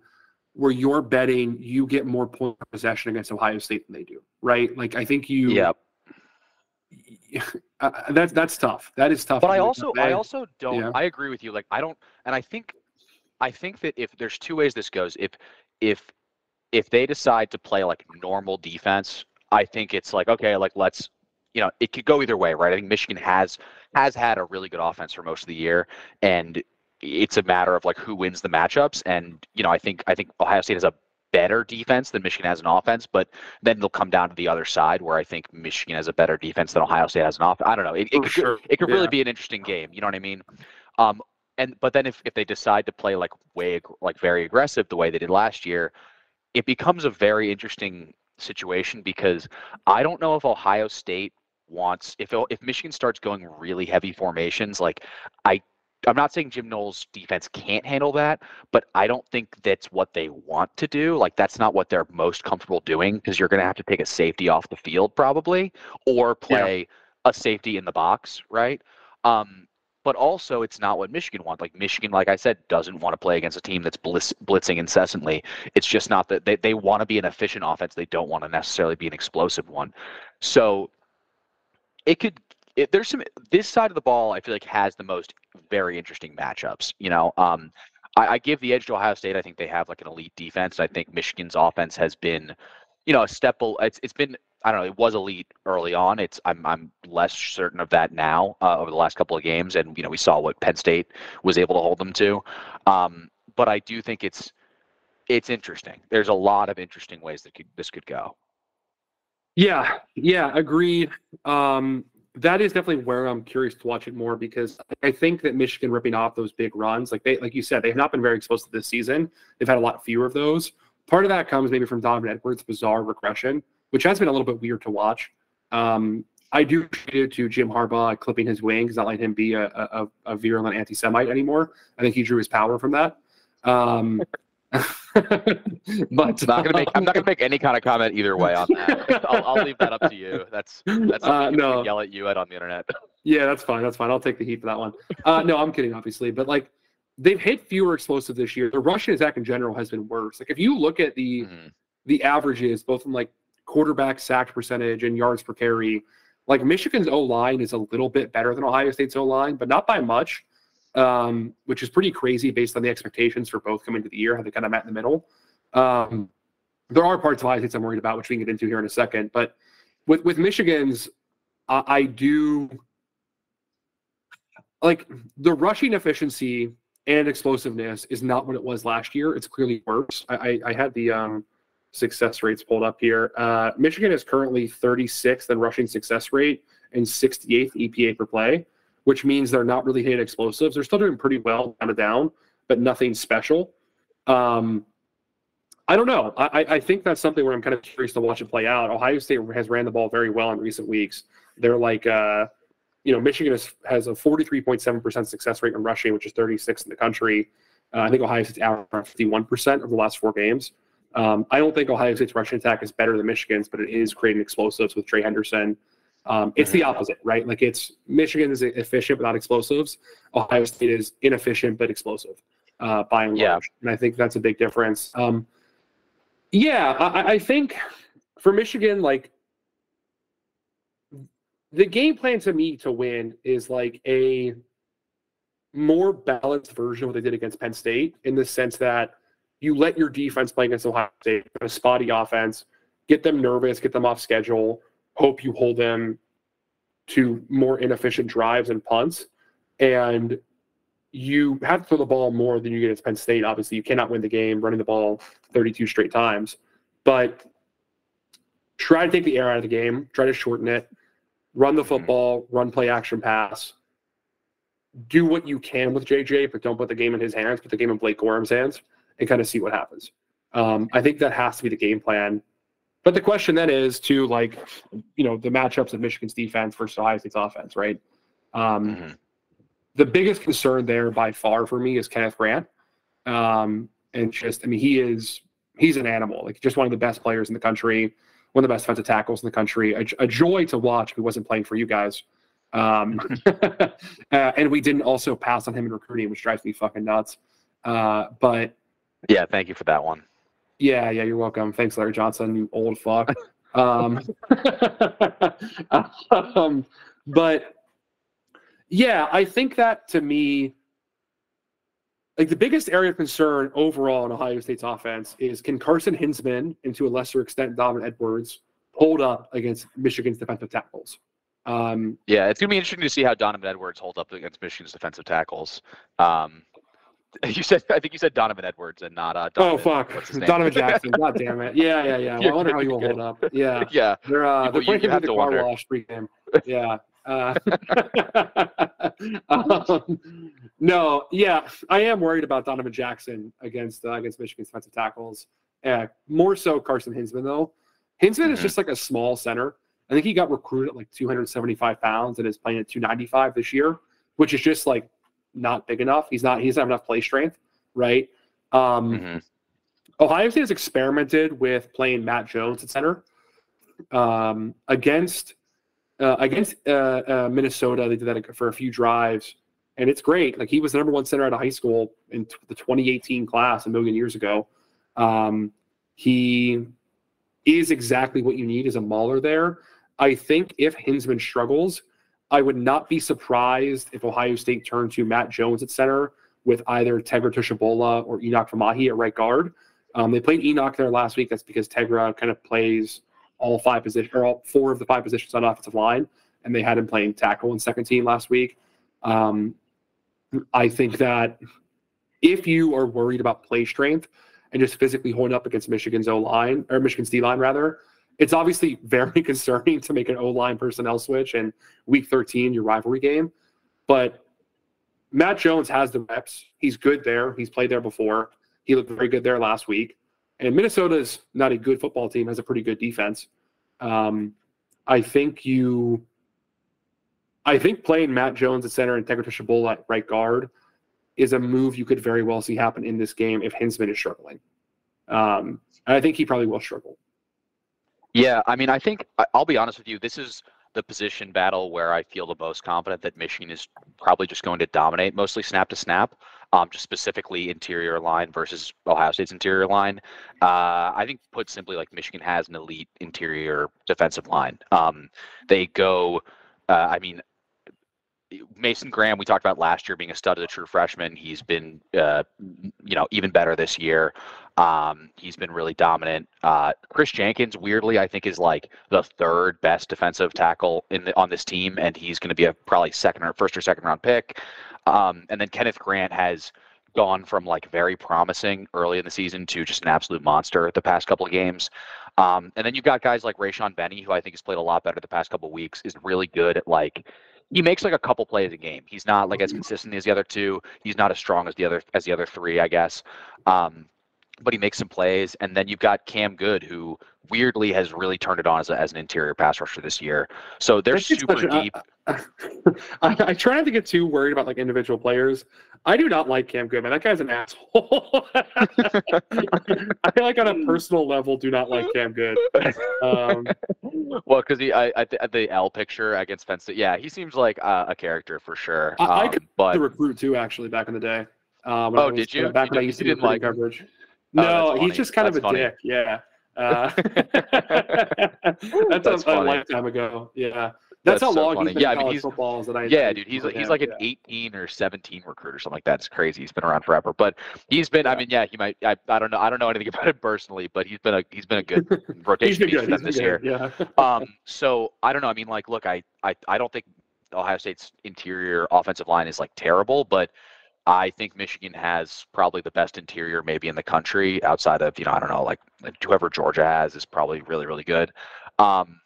where you're betting you get more point possession against Ohio State than they do, right? Like I think you. Yeah uh, that's that's tough. That is tough. But I also I also don't. Yeah. I agree with you. Like I don't, and I think I think that if there's two ways this goes, if if if they decide to play like normal defense, I think it's like okay, like let's you know it could go either way, right? I think Michigan has has had a really good offense for most of the year, and it's a matter of like who wins the matchups. And you know I think I think Ohio State has a better defense than Michigan has an offense, but then it'll come down to the other side where I think Michigan has a better defense than Ohio State has an offense. I don't know. It, it could, sure. it could yeah. really be an interesting game. You know what I mean? Um, and but then if, if they decide to play like way like very aggressive the way they did last year, it becomes a very interesting situation because I don't know if Ohio State wants if if Michigan starts going really heavy formations like I I'm not saying Jim Knowles' defense can't handle that, but I don't think that's what they want to do. Like that's not what they're most comfortable doing because you're going to have to take a safety off the field probably, or play yeah. a safety in the box, right? Um, but also, it's not what Michigan wants. Like Michigan, like I said, doesn't want to play against a team that's blitz, blitzing incessantly. It's just not that they, they want to be an efficient offense. They don't want to necessarily be an explosive one. So it could there's some this side of the ball I feel like has the most very interesting matchups. You know, um, I, I, give the edge to Ohio State. I think they have like an elite defense. I think Michigan's offense has been, you know, a step. It's it's been I don't know. It was elite early on. It's I'm I'm less certain of that now uh, over the last couple of games, and you know we saw what Penn State was able to hold them to. Um, but I do think it's it's interesting. There's a lot of interesting ways that could, this could go. Yeah, yeah, agreed. Um, that is definitely where I'm curious to watch it more because I think that Michigan ripping off those big runs, like they, like you said, they have not been very explosive this season. They've had a lot fewer of those. Part of that comes maybe from Donovan Edwards' bizarre regression, which has been a little bit weird to watch. Um, I do attribute to Jim Harbaugh clipping his wings, not letting him be a, a, a virulent anti-Semite anymore. I think he drew his power from that. Um, [laughs] [laughs] but not gonna make. I'm not gonna make any kind of comment either way on that. [laughs] I'll, I'll leave that up to you. That's that's uh, no. yell at you at on the internet. Yeah, that's fine. That's fine. I'll take the heat for that one. Uh, no, I'm kidding, obviously. But like, they've hit fewer explosives this year. The rushing attack in general has been worse. Like, if you look at the mm-hmm. the averages, both from like quarterback sack percentage and yards per carry, like Michigan's O line is a little bit better than Ohio State's O line, but not by much um, which is pretty crazy based on the expectations for both coming to the year, how they kind of met in the middle. Um, there are parts of Ohio I'm worried about, which we can get into here in a second. But with with Michigan's, uh, I do like the rushing efficiency and explosiveness is not what it was last year. It's clearly worse. I, I, I had the um, success rates pulled up here. Uh, Michigan is currently 36th in rushing success rate and 68th EPA per play which means they're not really hitting explosives. They're still doing pretty well down to down, but nothing special. Um, I don't know. I, I think that's something where I'm kind of curious to watch it play out. Ohio State has ran the ball very well in recent weeks. They're like, uh, you know, Michigan has, has a 43.7% success rate in rushing, which is 36 in the country. Uh, I think Ohio State's average around 51% of the last four games. Um, I don't think Ohio State's rushing attack is better than Michigan's, but it is creating explosives with Trey Henderson. Um, it's the opposite, right? Like it's Michigan is efficient but not explosives. Ohio State is inefficient but explosive, uh, by and Yeah. large. And I think that's a big difference. Um, yeah, I, I think for Michigan, like the game plan to me to win is like a more balanced version of what they did against Penn State in the sense that you let your defense play against Ohio State, a spotty offense, get them nervous, get them off schedule, hope you hold them to more inefficient drives and punts. And you have to throw the ball more than you get against Penn State. Obviously, you cannot win the game running the ball 32 straight times. But try to take the air out of the game, try to shorten it, run the football, run play action pass. Do what you can with JJ, but don't put the game in his hands, put the game in Blake Corum's hands and kind of see what happens. Um, I think that has to be the game plan. But the question then is to like, you know, the matchups of Michigan's defense versus Ohio State's offense, right? Um, Mhm. The biggest concern there by far for me is Kenneth Grant. Um, and just, I mean, he is, he's an animal, like just one of the best players in the country, one of the best defensive tackles in the country, a, a joy to watch if he wasn't playing for you guys. Um, [laughs] uh, and we didn't also pass on him in recruiting, which drives me fucking nuts. Uh, but Yeah, thank you for that one. Yeah, yeah, you're welcome. Thanks, Larry Johnson, you old fuck. [laughs] Um, [laughs] um, but yeah, I think that to me, like the biggest area of concern overall in Ohio State's offense is can Carson Hinzman, and to a lesser extent Donovan Edwards, hold up against Michigan's defensive tackles? Um, Yeah, it's gonna be interesting to see how Donovan Edwards holds up against Michigan's defensive tackles. Um, [laughs] you said, I think you said Donovan Edwards and not uh. oh Donovan, fuck, his [laughs] name? Donovan Jackson. God [laughs] damn it. Yeah, yeah, yeah. Well, I wonder how you will hold up. Yeah. yeah, They're uh, You- they're you- playing you him have the to car wonder. wash pregame. Yeah. Uh, um, no, yeah, I am worried about Donovan Jackson against uh, against Michigan's defensive tackles. Uh, more so Carson Hinzman though. Hinzman is Mhm. just like a small center. I think he got recruited at like 275 pounds and is playing at 295 this year, which is just like not big enough. He's not. He doesn't have enough play strength, right? Um, Mhm. Ohio State has experimented with playing Matt Jones at center um, against uh, against uh, uh, Minnesota. They did that for a few drives, and it's great. Like he was the number one center out of high school in t- the 2018 class a million years ago. Um, he is exactly what you need as a mauler there. I think if Hinzman struggles, I would not be surprised if Ohio State turned to Matt Jones at center with either Tegra Tshabola or Enokk Vimahi at right guard. Um, they played Enokk there last week. That's because Tegra kind of plays all five positions or all four of the five positions on offensive line, and they had him playing tackle and second team last week. Um, I think that if you are worried about play strength and just physically holding up against Michigan's O line or Michigan's D line rather, it's obviously [laughs] very concerning to make an O line personnel switch in week 13, your rivalry game. But Matt Jones has the reps. He's good there. He's played there before. He looked very good there last week. And Minnesota's not a good football team, has a pretty good defense. Um, I think you I think playing Matt Jones at center and Tegra Tshabola at right guard is a move you could very well see happen in this game if Hinzman is struggling. Um, and I think he probably will struggle. Yeah, I mean, I think I'll be honest with you. This is the position battle where I feel the most confident that Michigan is probably just going to dominate, mostly snap to snap. Um, just specifically interior line versus Ohio State's interior line. Uh, I think, put simply, like Michigan has an elite interior defensive line. Um, they go. Uh, I mean, Mason Graham, we talked about last year being a stud as a true freshman. He's been, uh, you know, even better this year. Um, he's been really dominant. Uh, Chris Jenkins, weirdly, I think is like the third best defensive tackle in the, on this team, and he's going to be a probably second or first or second round pick. Um, and then Kenneth Grant has gone from like very promising early in the season to just an absolute monster the past couple of games. Um, and then you've got guys like Rayshaun Benny, who I think has played a lot better the past couple of weeks, is really good at like he makes like a couple plays a game. He's not like as consistent as the other two. He's not as strong as the other as the other three, I guess. Um, but he makes some plays. And then you've got Cam Goode, who weirdly has really turned it on as, a, as an interior pass rusher this year. So they're super deep. [laughs] I, I, try not to get too worried about like individual players. I do not like Cam Goodman. That guy's an asshole. [laughs] I feel like on a personal level, do not like Cam Goode. Um, well, because he, I, I, the L picture against State, yeah, he seems like uh, a character for sure. Um, I, I could but the recruit too, actually, back in the day. Um, oh, did you? Back you when I used to do like coverage. Oh, no, he's just kind that's of a funny. dick. Yeah. Uh, [laughs] [laughs] that's, that's a, a, lifetime ago. Yeah. That's, that's how so long funny. he's been yeah, I mean, he's, footballs that I yeah, dude, he's like he's like an yeah. 18 or 17 recruit or something like that. It's crazy. He's been around forever, but he's been. Yeah. I mean, yeah, he might. I, I don't know. I don't know anything [laughs] about him personally, but he's been a he's been a good rotation piece for them this good. year. Yeah. um. So I don't know. I mean, like, look, I I I don't think Ohio State's interior offensive line is like terrible, but I think Michigan has probably the best interior maybe in the country outside of, you know, I don't know, like, whoever Georgia has is probably really, really good. Um,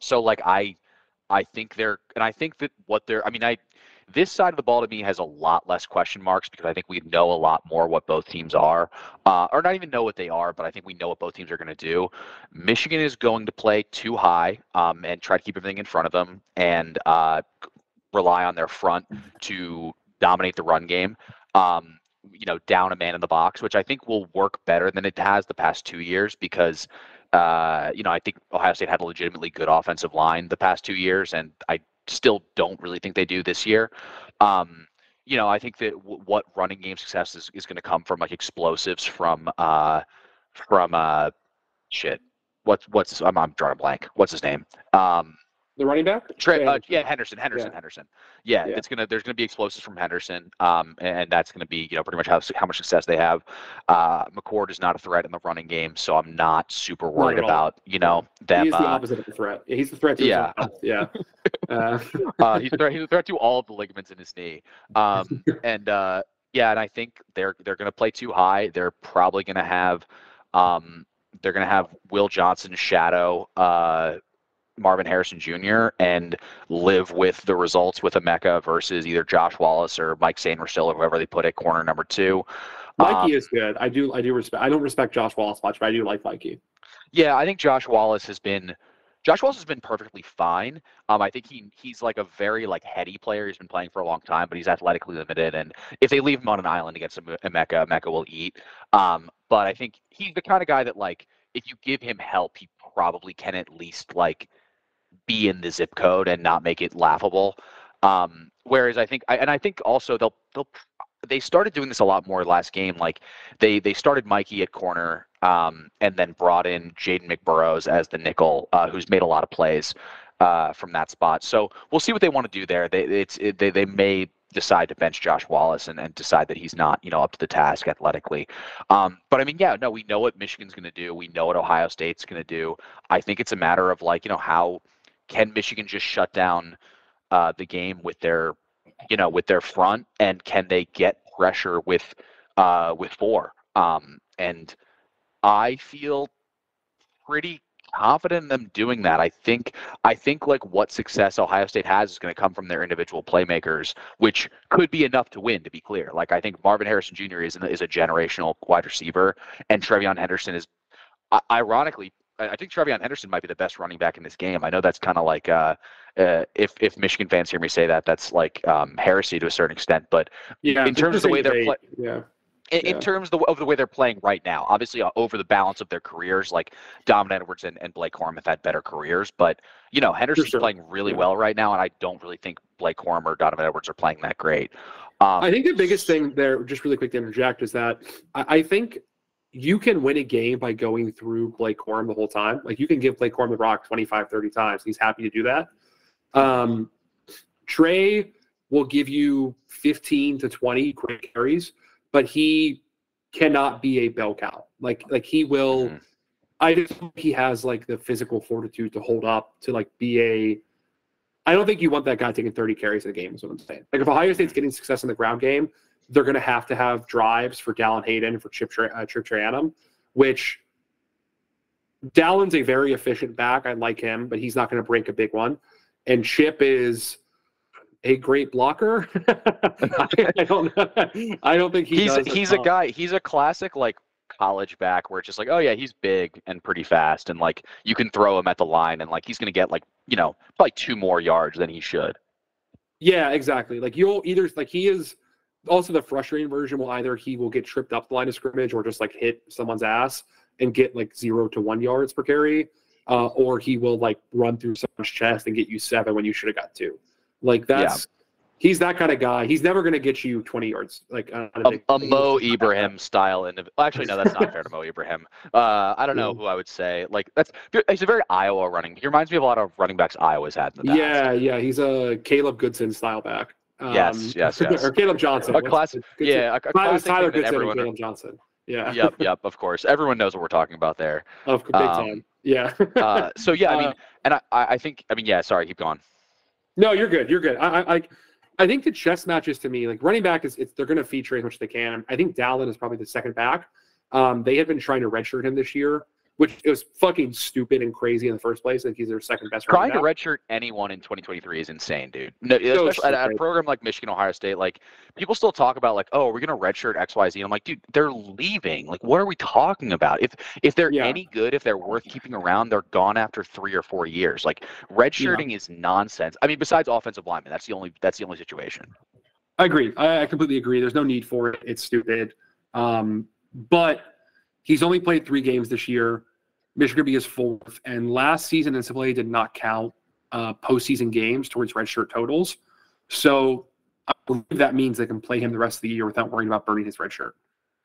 so like I I think they're and I think that what they're I mean, I this side of the ball to me has a lot less question marks because I think we know a lot more what both teams are, uh, or not even know what they are, but I think we know what both teams are going to do. Michigan is going to play too high um, and try to keep everything in front of them and uh, rely on their front to dominate the run game. Um, you know, down a man in the box, which I think will work better than it has the past two years because, uh, you know, I think Ohio State had a legitimately good offensive line the past two years, and I still don't really think they do this year. Um, you know, I think that w- what running game success is, is going to come from like explosives from uh, from uh, shit. What's what's I'm, I'm drawing a blank. What's his name? Um, the running back? Trey, uh, yeah, Henderson, Henderson, yeah. Henderson. Yeah, yeah, it's gonna. There's gonna be explosives from Henderson, um, and that's gonna be you know pretty much how how much success they have. Uh, McCord is not a threat in the running game, so I'm not super worried not about you know them. He's the uh, opposite of a threat. He's the threat to yeah, yeah. [laughs] Uh, uh, he's threat. He's a threat to all of the ligaments in his knee. Um, [laughs] and uh, yeah, and I think they're they're gonna play too high. They're probably gonna have. Um, they're going to have Will Johnson shadow uh, Marvin Harrison Jr. and live with the results with Emeka versus either Josh Wallace or Mike Sainristil or whoever they put at corner number two. Mikey um, is good. I do I do respect I don't respect Josh Wallace much, but I do like Mikey. Yeah, I think Josh Wallace has been Josh Wallace has been perfectly fine. Um, I think he he's like a very like heady player. He's been playing for a long time, but he's athletically limited. And if they leave him on an island against Emeka, Emeka will eat. Um, but I think he's the kind of guy that like if you give him help, he probably can at least like be in the zip code and not make it laughable. Um, whereas I think, and I think also they'll they'll they started doing this a lot more last game. Like they they started Mikey at corner um, and then brought in Jaden McBurrows as the nickel, uh, who's made a lot of plays uh, from that spot. So we'll see what they want to do there. They it's it, they they may decide to bench Josh Wallace and, and decide that he's not, you know, up to the task athletically. Um, but I mean, yeah, no, we know what Michigan's going to do. We know what Ohio State's going to do. I think it's a matter of like, you know, how can Michigan just shut down uh, the game with their, you know, with their front, and can they get pressure with uh, with four? Um, and I feel pretty confident in them doing that. I think I think like what success Ohio State has is going to come from their individual playmakers, which could be enough to win. To be clear, like I think Marvin Harrison Jr. is is a generational wide receiver, and TreVeyon Henderson is ironically I think TreVeyon Henderson might be the best running back in this game. I know that's kind of like uh, uh, if if Michigan fans hear me say that, that's like um, heresy to a certain extent. But yeah, in terms of the way they're playing, yeah. In, yeah. in, terms of the, of the, way they're playing right now, obviously uh, over the balance of their careers, like Donovan Edwards and, and Blake Corum have had better careers, but you know Henderson's sure. playing really yeah. well right now, and I don't really think Blake Corum or Donovan Edwards are playing that great. Um, I think the biggest thing there, just really quick to interject, is that I, I think you can win a game by going through Blake Corum the whole time. Like you can give Blake Corum the rock 25, 30 times. He's happy to do that. Um, Trey will give you 15 to 20 great carries, but he cannot be a bell cow. Like like he will mm-hmm. I just think he has like the physical fortitude to hold up to like be a I don't think you want that guy taking 30 carries in a game, is what I'm saying. Like if Ohio State's getting success in the ground game, they're going to have to have drives for Dallan Hayden for Chip uh, Chip Trayanum, which Dallan's a very efficient back. I like him, but he's not going to break a big one. And Chip is a great blocker. [laughs] I, don't. I don't think he he's he's a guy. He's a classic like college back where it's just like, oh yeah, he's big and pretty fast, and like you can throw him at the line, and like he's gonna get like you know probably two more yards than he should. Yeah, exactly. Like you'll either like he is also the frustrating version will either he will get tripped up the line of scrimmage or just like hit someone's ass and get like zero to one yards per carry, uh, or he will like run through someone's chest and get you seven when you should have got two. Like that's he's that kind of guy. He's never going to get you 20 yards. Like a, a Mo Ibrahim style. And actually, no, that's not fair to Mo Ibrahim. Uh, I don't know who I would say. Like that's he's a very Iowa running. He reminds me of a lot of running backs Iowa's had in the past. Yeah, yeah, he's a Caleb Goodson style back. Um, yes, yes, yes. or Caleb Johnson. A classic. Yeah, a, a classic Tyler Goodson everyone, Caleb Johnson. Yeah. [laughs] yep, yep. Of course, everyone knows what we're talking about there. [laughs] Of big um, time. Yeah. [laughs] uh, so yeah, I mean, uh, and I, I think, I mean, yeah. Sorry, keep going. No, you're good. You're good. I, I, I think the chess matches to me, like running back is, they're going to feature as much as they can. I think Dallan is probably the second back. Um, they have been trying to redshirt him this year which was fucking stupid and crazy in the first place. Like he's their second best. Trying to redshirt anyone in 2023 is insane, dude. No, so especially at, at, a program like Michigan, Ohio State, like people still talk about like, oh, we're gonna redshirt X, Y, Z. I'm like, dude, they're leaving. Like, what are we talking about? If if they're yeah. any good, if they're worth keeping around, they're gone after three or four years. Like redshirting yeah. is nonsense. I mean, besides offensive linemen, that's the only that's the only situation. I agree. I, I completely agree. There's no need for it. It's stupid. Um, but he's only played three games this year. Michigan be his fourth. And last season, NCAA did not count uh, postseason games towards redshirt totals. So I believe that means they can play him the rest of the year without worrying about burning his red shirt.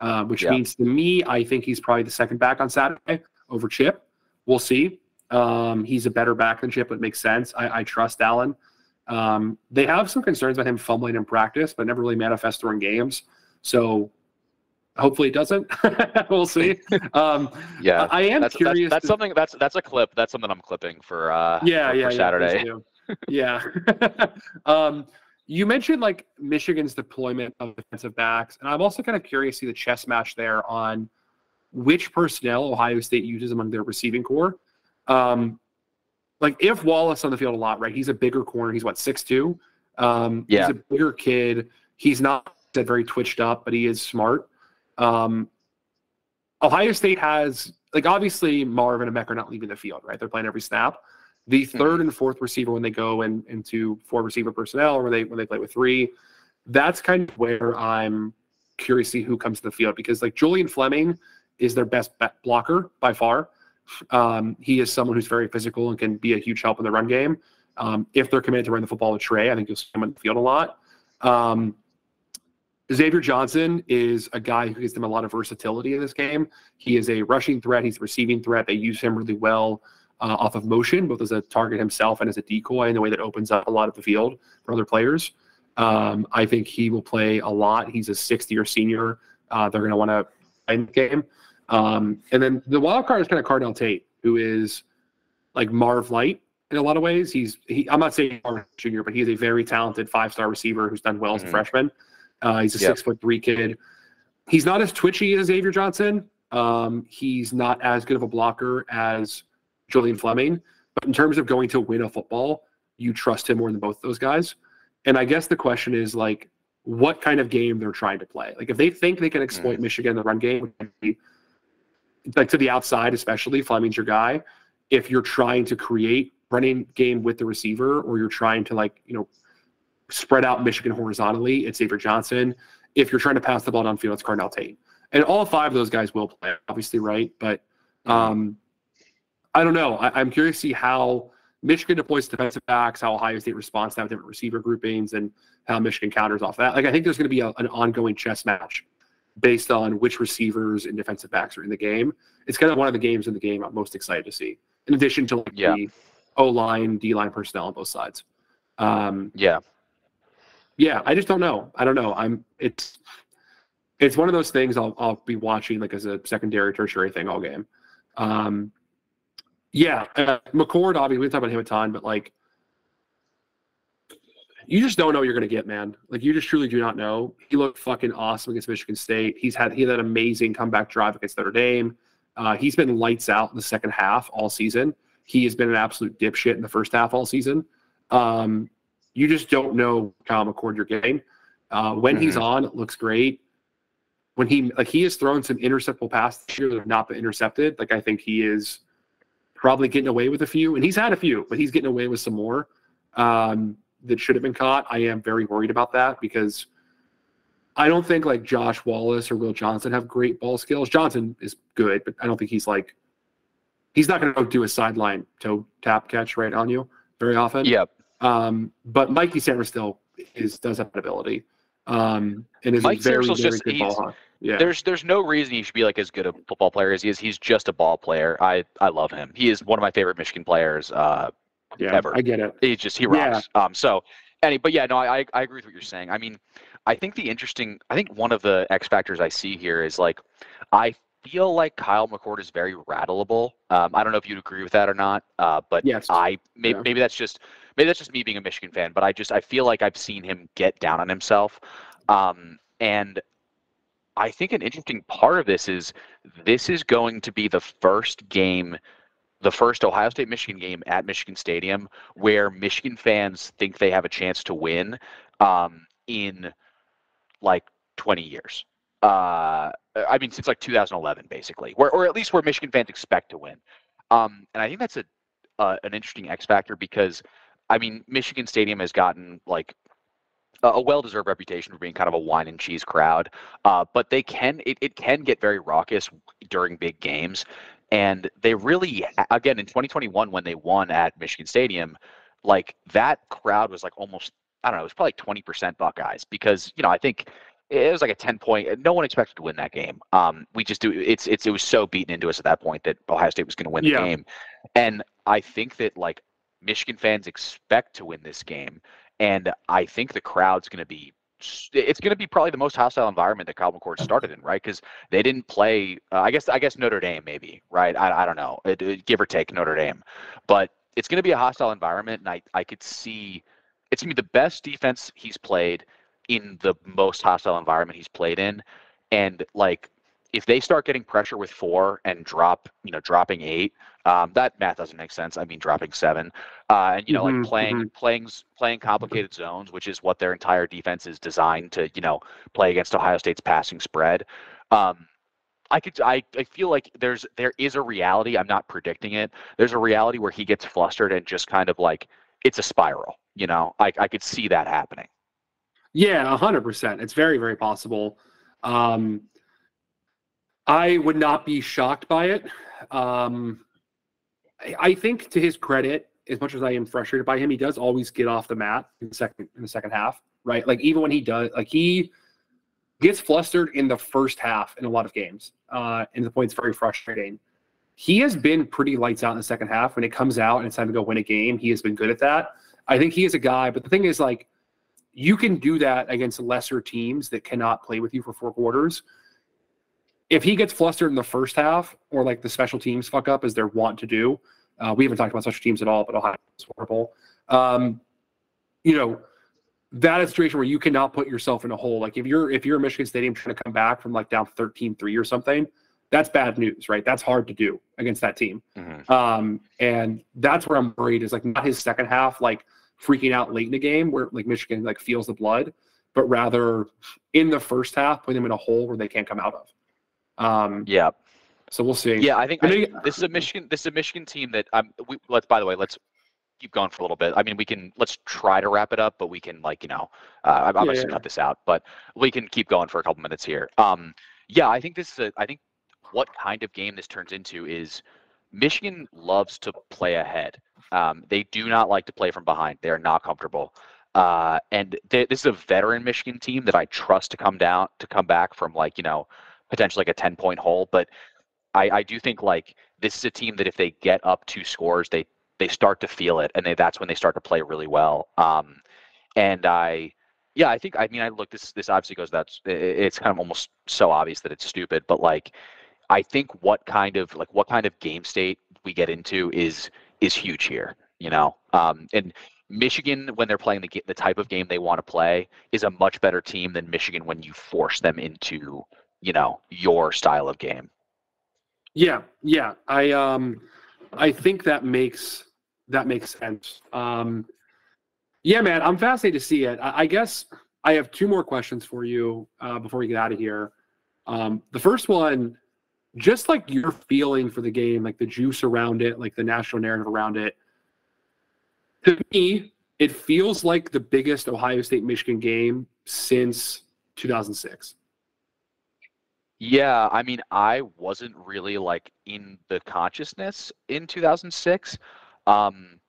Uh, which yeah. means to me, I think he's probably the second back on Saturday over Chip. We'll see. Um, he's a better back than Chip. It makes sense. I, I trust Dallan. Um, they have some concerns about him fumbling in practice, but never really manifest during games. So hopefully it doesn't. [laughs] we'll see. Um, yeah, I am that's, curious. That's, that's something. That's that's a clip. That's something I'm clipping for. Uh, yeah, for, yeah, for Saturday. Yeah. yeah. [laughs] um, you mentioned like Michigan's deployment of defensive backs, and I'm also kind of curious to see the chess match there on which personnel Ohio State uses among their receiving corps. Um, like if Wallace on the field a lot, right? He's a bigger corner. He's what six two. Um, yeah. He's a bigger kid. He's not that very twitched up, but he is smart. Um, Ohio State has like obviously Marvin and Beck are not leaving the field, right? They're playing every snap. The 3rd mm-hmm. and fourth receiver when they go in, into four receiver personnel or when they when they play with three, that's kind of where I'm curious to see who comes to the field because like Julian Fleming is their best blocker by far. Um, he is someone who's very physical and can be a huge help in the run game. Um, if they're committed to run the football with Trey, I think you'll see him in the field a lot. Um, Xavier Johnson is a guy who gives them a lot of versatility in this game. He is a rushing threat. He's a receiving threat. They use him really well uh, off of motion, both as a target himself and as a decoy in the way that opens up a lot of the field for other players. Um, I think he will play a lot. He's a sixth year senior. Uh, they're going to want to end the game. Um, and then the wild card is kind of Carnell Tate, who is like Marv Light in a lot of ways. He's he, I'm not saying Marv Junior, but he's a very talented five star receiver who's done well mm-hmm. as a mm-hmm. freshman. Uh, he's a yep. six foot three kid. He's not as twitchy as Xavier Johnson. Um, he's not as good of a blocker as Julian Fleming. But in terms of going to win a football, you trust him more than both those guys. And I guess the question is like, what kind of game they're trying to play. Like if they think they can exploit mm. Michigan in the run game, like to the outside, especially Fleming's your guy. If you're trying to create running game with the receiver, or you're trying to like you know spread out Michigan horizontally, it's Xavier Johnson. If you're trying to pass the ball downfield, it's Carnell Tate. And all five of those guys will play, obviously, right? But um, I don't know. I, am curious to see how Michigan deploys defensive backs, how Ohio State responds to that with different receiver groupings, and how Michigan counters off that. Like, I think there's going to be a, an ongoing chess match based on which receivers and defensive backs are in the game. It's kind of one of the games in the game I'm most excited to see, in addition to like yeah. the O line, D line personnel on both sides. Um, yeah yeah, I just don't know. I don't know. I'm it's it's one of those things I'll I'll be watching like as a secondary, tertiary thing all game. Um, yeah, uh, McCord obviously we talk about him a ton, but like you just don't know what you're gonna get, man. Like you just truly do not know. He looked fucking awesome against Michigan State. He's had he had that amazing comeback drive against Notre Dame. Uh, he's been lights out in the second half all season. He has been an absolute dipshit in the first half all season. Um, you just don't know Kyle McCord you're getting. Uh, when mm-hmm. he's on, it looks great. when he like he has thrown some interceptable passes this year that have not been intercepted. Like I think he is probably getting away with a few, and he's had a few, but he's getting away with some more um, that should have been caught. I am very worried about that because I don't think like Josh Wallace or Will Johnson have great ball skills. Johnson is good, but I don't think he's like he's not going to do a sideline toe tap catch right on you very often. Yep. Um, but Mikey Sainristil is does have that ability. Um, and is Mike a very, very just- good ball hawk. Yeah. There's there's no reason he should be like as good a football player as he is. He's just a ball player. I I love him. He is one of my favorite Michigan players. Uh, yeah, ever. I get it. He just he Yeah. rocks. Um, so, any, but yeah, no, I I I agree with what you're saying. I mean, I think the interesting, I think one of the X factors I see here is like, I feel like Kyle McCord is very rattleable. Um, I don't know if you'd agree with that or not. Uh, but Yes. I maybe Yeah. maybe that's just maybe that's just me being a Michigan fan. But I just I feel like I've seen him get down on himself. Um, and I think an interesting part of this is this is going to be the first game, the first Ohio State Michigan game at Michigan Stadium where Michigan fans think they have a chance to win um, in like 20 years. Uh, I mean, since like 2011, basically, where, or at least where Michigan fans expect to win. Um, and I think that's a uh, an interesting X factor because, I mean, Michigan Stadium has gotten like a- well-deserved reputation for being kind of a wine and cheese crowd, uh, but they can it, it can get very raucous during big games, and they really again in 2021 when they won at Michigan Stadium, like that crowd was like almost I don't know it was probably 20% Buckeyes because you know I think it was like a 10 point no one expected to win that game um we just do it's it's it was so beaten into us at that point that ohio state was going to win the Yeah. game and i think that like michigan fans expect to win this game and I think the crowd's going to be it's going to be probably the most hostile environment that Kyle McCord started in, right? Because they didn't play. Uh, I guess I guess Notre Dame maybe, right? I, I don't know, it, it- give or take Notre Dame, but it's going to be a hostile environment, and I I could see it's going to be the best defense he's played in the most hostile environment he's played in, and like if they start getting pressure with four and drop, you know, dropping eight, um, that math doesn't make sense. I mean, dropping seven, uh, and you know, Mhm, like playing playing s- playing complicated zones, which is what their entire defense is designed to, you know, play against Ohio State's passing spread. Um, I could, I, I feel like there's there is a reality. I'm not predicting it. There's a reality where he gets flustered and just kind of like it's a spiral. You know, I I could see that happening. Yeah, hundred percent. It's very, very possible. Um, I would not be shocked by it. Um, I, think, to his credit, as much as I am frustrated by him, he does always get off the mat in the second in the second half, right? Like even when he does, like he gets flustered in the first half in a lot of games, uh, and the point it's very frustrating. He has been pretty lights out in the second half. When it comes out and it's time to go win a game, he has been good at that. I think he is a guy, but the thing is, like, you can do that against lesser teams that cannot play with you for four quarters. If he gets flustered in the first half, or like the special teams fuck up as they're wont to do, uh, we haven't talked about special teams at all, but Ohio is horrible. Um, you know, that is a situation where you cannot put yourself in a hole. Like if you're if you're a Michigan Stadium trying to come back from like down 13-3 or something, that's bad news, right? That's hard to do against that team. Um, and that's where I'm worried is like not his second half, like freaking out late in the game where like Michigan like feels the blood, but rather in the first half, putting them in a hole where they can't come out of. Um, Yeah. so we'll see. Yeah, I think I this is a Michigan. This is a Michigan team that um. We, let's. By the way, let's keep going for a little bit. I mean, we can. Let's try to wrap it up, but we can like you know. Uh, I'm Yeah, obviously yeah. cut this out, but we can keep going for a couple minutes here. Um. Yeah, I think this is a. I think what kind of game this turns into is Michigan loves to play ahead. Um, they do not like to play from behind. They are not comfortable. Uh, and they, this is a veteran Michigan team that I trust to come down to come back from like you know potentially like a 10 point hole. But I, I do think like this is a team that if they get up two scores, they they start to feel it, and they, that's when they start to play really well. Um, and I, yeah, I think I mean I look this this obviously goes that's it's kind of almost so obvious that it's stupid, but like I think what kind of like what kind of game state we get into is is huge here, you know. Um, and Michigan, when they're playing the the type of game they want to play, is a much better team than Michigan when you force them into you know your style of game. Yeah, yeah. I um I think that makes that makes sense. Um yeah, man, I'm fascinated to see it. I, I guess I have two more questions for you uh, before we get out of here. Um, the first one, just like your feeling for the game, like the juice around it, like the national narrative around it. To me, it feels like the biggest Ohio State Michigan game since 2006. Yeah, I mean, I wasn't really like in the consciousness in 2006. Um,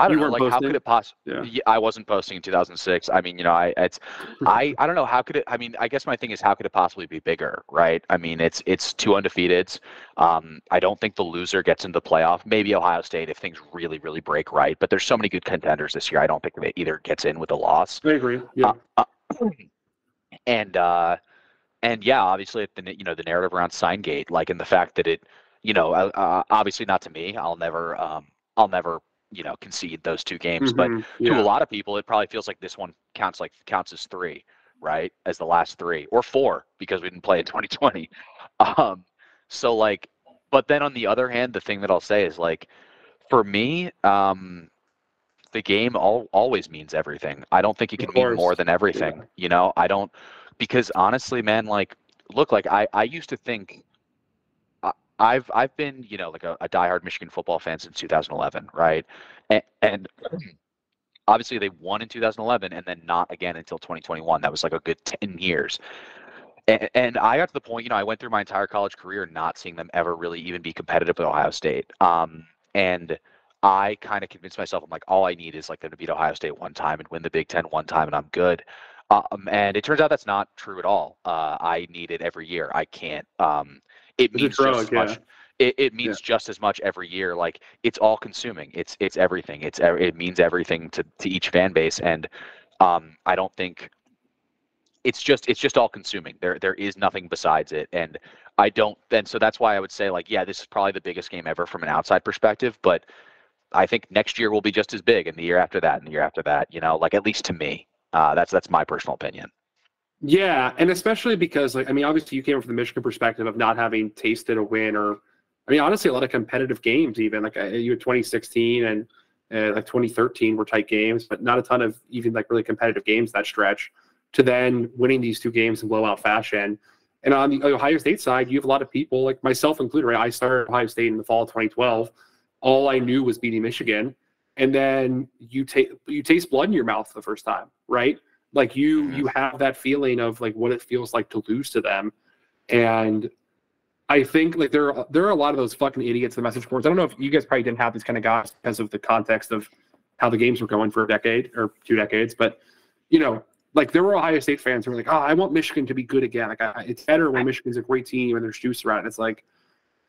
I don't You know, like how could it possibly? Yeah. Yeah, I wasn't posting in 2006. I mean, you know, I it's I I don't know how could it. I mean, I guess my thing is how could it possibly be bigger, right? I mean, it's it's two undefeateds. Um, I don't think the loser gets into the playoff. Maybe Ohio State if things really really break right. But there's so many good contenders this year. I don't think that either gets in with a loss. I agree. Yeah. Uh, [clears throat] and uh and yeah obviously the you know the narrative around signgate like in the fact that it you know uh, uh, obviously not to me i'll never um i'll never you know concede those two games but Mhm. to yeah. a lot of people it probably feels like this one counts like counts as three right as the last three or four because we didn't play in 2020 [laughs] um so like but then on the other hand the thing that i'll say is like for me um the game all, always means everything. I don't think it can mean more than everything you know? I don't because honestly man like look like i i used to think I- I've I've been you know like a, a diehard Michigan football fan since 2011, right? And, and obviously they won in 2011 and then not again until 2021. That was like a good 10 years. And, and I got to the point, you know, I went through my entire college career not seeing them ever really even be competitive with Ohio State. Um, and I kind of convinced myself, I'm like, all I need is like them to beat Ohio State one time and win the Big Ten one time, and I'm good. Um, and it turns out that's not true at all. Uh, I need it every year. I can't. Um, it It's means drug, just as yeah. much. It, it means just as much every year. Like it's all consuming. It's it's everything. It's it means everything to to each fan base. And um, I don't think it's just it's just all consuming. There there is nothing besides it. And I don't. And so that's why I would say like yeah, this is probably the biggest game ever from an outside perspective. But I think next year will be just as big, and the year after that, and the year after that. You know, like at least to me, uh, that's that's my personal opinion. Yeah, and especially because like I mean, obviously you came from the Michigan perspective of not having tasted a win, or I mean, honestly, a lot of competitive games. Even like you had 2016 and uh, like 2013 were tight games, but not a ton of even like really competitive games that stretch. To then winning these two games in blowout fashion, and on the Ohio State side, you have a lot of people like myself included. Right, I started Ohio State in the fall of 2012. All I knew was beating Michigan, and then you take you taste blood in your mouth the first time, right? like you Mhm. you have that feeling of like what it feels like to lose to them and i think like there are there are a lot of those fucking idiots in the message boards i don't know if you guys probably didn't have these kind of guys because of the context of how the games were going for a decade or two decades but you know like there were ohio state fans who were like oh i want michigan to be good again like I, it's better when michigan's a great team and there's juice around it. it's like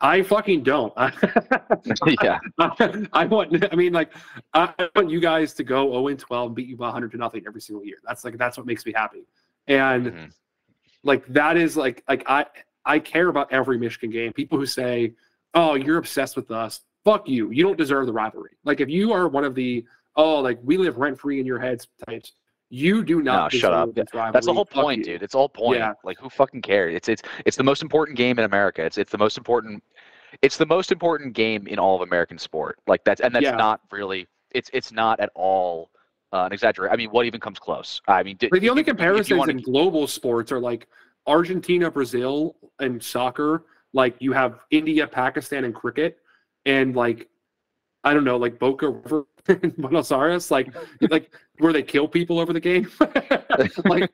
i fucking don't [laughs] yeah. I want. I mean, like, I want you guys to go 0 and 12 and beat you by 100 to nothing every single year. That's like that's what makes me happy. And Mhm. like that is like like I I care about every Michigan game. People who say, "Oh, you're obsessed with us," fuck you. You don't deserve the rivalry. Like if you are one of the oh like we live rent free in your heads types, you do not. No, shut up. That's the whole Fuck point, you. dude. It's all point. Yeah. Like who fucking cares? It's it's it's the most important game in America. It's it's the most important it's the most important game in all of American sport. Like that's and that's Yeah. not really it's it's not at all uh, an exaggeration. I mean, what even comes close? I mean, d- Like the only if comparisons wanna- in global sports are like Argentina, Brazil, and soccer. Like you have India, Pakistan, and cricket, and like I don't know, like Boca River in Buenos Aires, like like where they kill people over the game. [laughs] like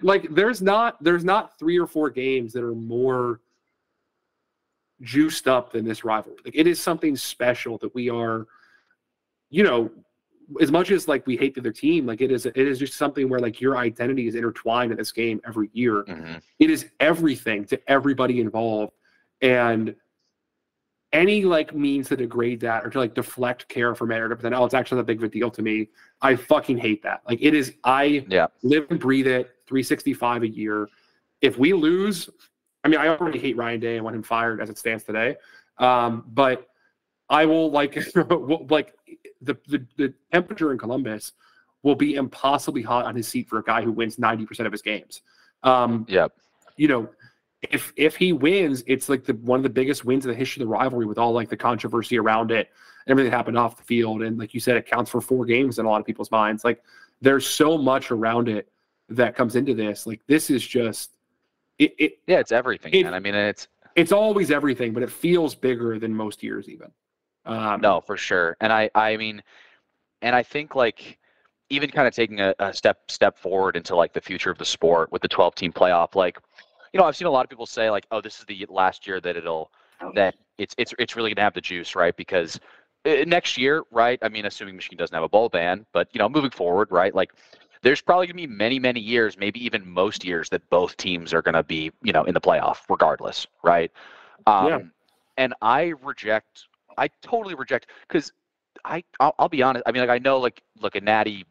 [laughs] like there's not there's not three or four games that are more juiced up than this rivalry. Like it is something special that we are, you know, as much as like we hate the other team, like it is it is just something where like your identity is intertwined in this game every year. Mhm. It is everything to everybody involved. And any like means to degrade that or to like deflect care from it or to pretend, oh, it's actually not that big of a deal to me. I fucking hate that. Like it is I Yeah. live and breathe it 365 a year. If we lose, I mean, I already hate Ryan Day and want him fired as it stands today. Um, but I will like, [laughs] like the, the the temperature in Columbus will be impossibly hot on his seat for a guy who wins 90% of his games. Um, Yep. you know, if if he wins, it's like the one of the biggest wins in the history of the rivalry with all like the controversy around it, everything that happened off the field, and like you said, it counts for four games in a lot of people's minds. Like there's so much around it that comes into this. Like this is just it, it yeah, it's everything, it- man. I mean, it's it's always everything, but it feels bigger than most years even. Um, no for sure. And I, I mean, and I think like even kind of taking a, a step step forward into like the future of the sport with the 12 team playoff, like you know, I've seen a lot of people say like, oh, this is the last year that it'll that it's it's it's really gonna have the juice, right? Because uh, next year, right? I mean, assuming Michigan doesn't have a bowl ban, but you know, moving forward, right? Like, there's probably gonna be many, many years, maybe even most years, that both teams are gonna be, you know, in the playoff, regardless, right? Um, Yeah. And I reject, I totally reject, because I, I'll, I'll be honest. I mean, like, I know, like, look, a natty,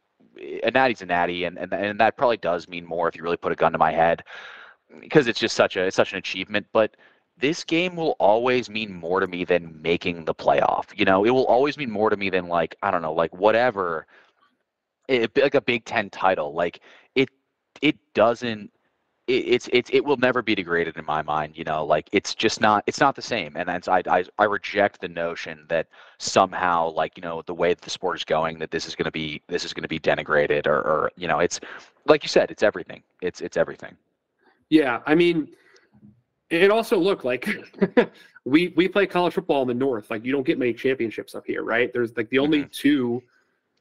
a natty's a natty, and and and that probably does mean more if you really put a gun to my head, because it's just such a, it's such an achievement, but this game will always mean more to me than making the playoff. You know, it will always mean more to me than like I don't know, like whatever, eh, it, like a Big Ten title. Like it, it doesn't. It, it's it's it will never be degraded in my mind. You know, like it's just not it's not the same. And that's I I I reject the notion that somehow like you know the way that the sport is going that this is going to be this is going to be denigrated or or you know it's like you said it's everything. It's it's everything. Yeah, I mean, it also look like [laughs] we we play college football in the North. Like you don't get many championships up here, right? There's like the only two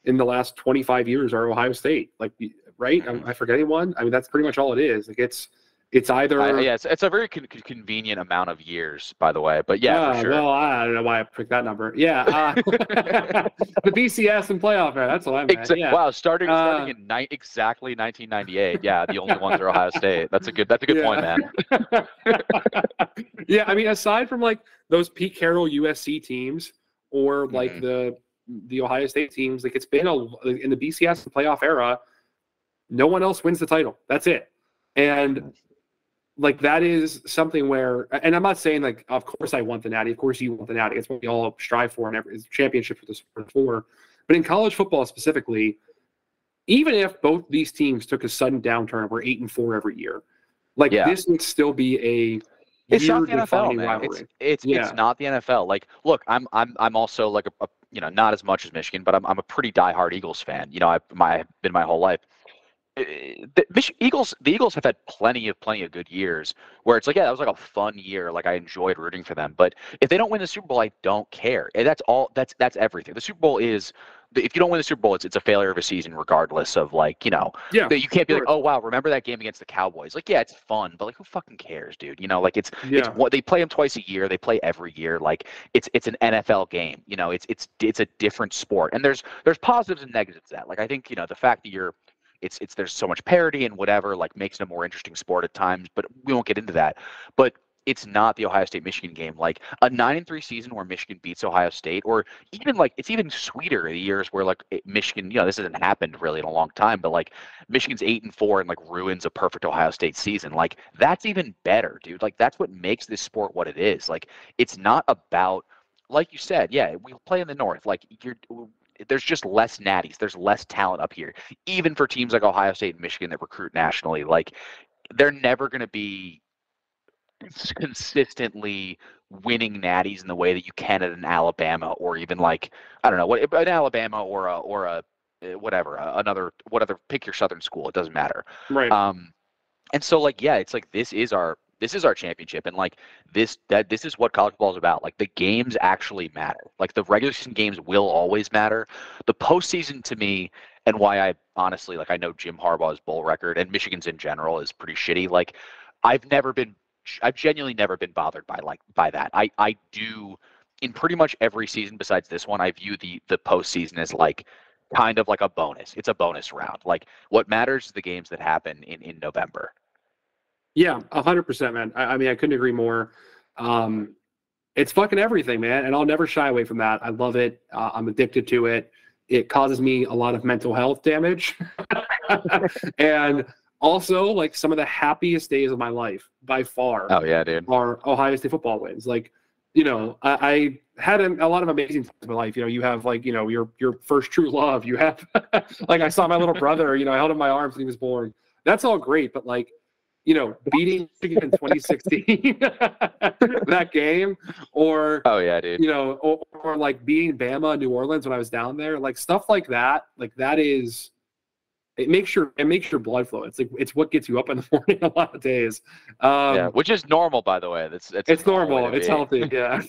in the last 25 years are Ohio State. Like right? Mhm. I, I forget anyone. I mean, that's pretty much all it is. Like it's it's either I, yeah, it's, it's a very con- con- convenient amount of years, by the way. But yeah, Ah, for sure. Well, I don't know why I picked that number. Yeah, uh, [laughs] the BCS and playoff. Man, that's what I meant. Exa- yeah. Wow, starting Uh, starting in ni- exactly 1998. Yeah, the only ones are Ohio State. That's a good. That's a good point, man. [laughs] yeah, I mean, aside from like those Pete Carroll USC teams or like Mhm. the the Ohio State teams, like it's been a in the BCS and playoff era, no one else wins the title. That's it, and like that is something where, and I'm not saying like, of course I want the Natty, of course you want the Natty. It's what we all strive for, and every it's championship for the sport for. But in college football specifically, even if both these teams took a sudden downturn, we're eight and four every year. Like Yeah. this would still be a It's not the NFL, man. rivalry. It's it's Yeah. it's not the NFL. Like, look, I'm I'm I'm also like a, a you know not as much as Michigan, but I'm I'm a pretty diehard Eagles fan. You know, I've my I've been my whole life. The Eagles, the Eagles have had plenty of plenty of good years where it's like, yeah, that was like a fun year. Like I enjoyed rooting for them. But if they don't win the Super Bowl, I don't care. And that's all. That's that's everything. The Super Bowl is. If you don't win the Super Bowl, it's it's a failure of a season, regardless of like you know Yeah, that you can't be like, oh wow, remember that game against the Cowboys? Like, yeah, it's fun, but like, who fucking cares, dude? You know, like it's it's what they play them twice a year. They play every year. Like it's it's an NFL game. You know, it's it's it's a different sport, and there's there's positives and negatives to that. Like I think you know the fact that you're it's it's there's so much parity and whatever like makes it a more interesting sport at times. But we won't get into that. But it's not the Ohio State Michigan game. Like a nine and three season where Michigan beats Ohio State, or even like it's even sweeter the years where like Michigan, you know, this hasn't happened really in a long time, but like Michigan's eight and four and like ruins a perfect Ohio State season. Like that's even better, dude. Like that's what makes this sport what it is. Like it's not about, like you said, yeah, we play in the North. Like you're. There's just less natties. There's less talent up here, even for teams like Ohio State and Michigan that recruit nationally. Like, they're never going to be consistently winning natties in the way that you can at an Alabama or even like I don't know what an Alabama or a or a uh, whatever another what other pick your southern school it doesn't matter right. um and so like yeah it's like this is our this is our championship and like this that this is what college football is about. Like the games actually matter. Like the regular season games will always matter. The postseason to me and why i honestly like i know jim harbaugh's bowl record and michigan's in general is pretty shitty. Like i've never been i've genuinely never been bothered by like by that. I i do in pretty much every season besides this one i view the the postseason as like kind of like a bonus. It's a bonus round. Like what matters is the games that happen in in november Yeah, a hundred percent, man. I, I mean, I couldn't agree more. Um, it's fucking everything, man, and I'll never shy away from that. I love it. Uh, I'm addicted to it. It causes me a lot of mental health damage, [laughs] and also like some of the happiest days of my life by far Oh yeah, dude. are Ohio State football wins. Like, you know, I, I had a, a lot of amazing times in my life. You know, you have like, you know, your your first true love. You have [laughs] like I saw my little brother. You know, I held him in my arms when he was born. That's all great, but like, you know, beating Michigan in 2016, [laughs] that game, or Oh yeah, dude. you know, or, or like beating Bama in New Orleans when I was down there, like stuff like that. Like that is it makes your it makes your blood flow. It's like it's what gets you up in the [laughs] morning a lot of days. Um, yeah, which is normal, by the way. That's it's, it's normal. It's healthy. [laughs] Yeah,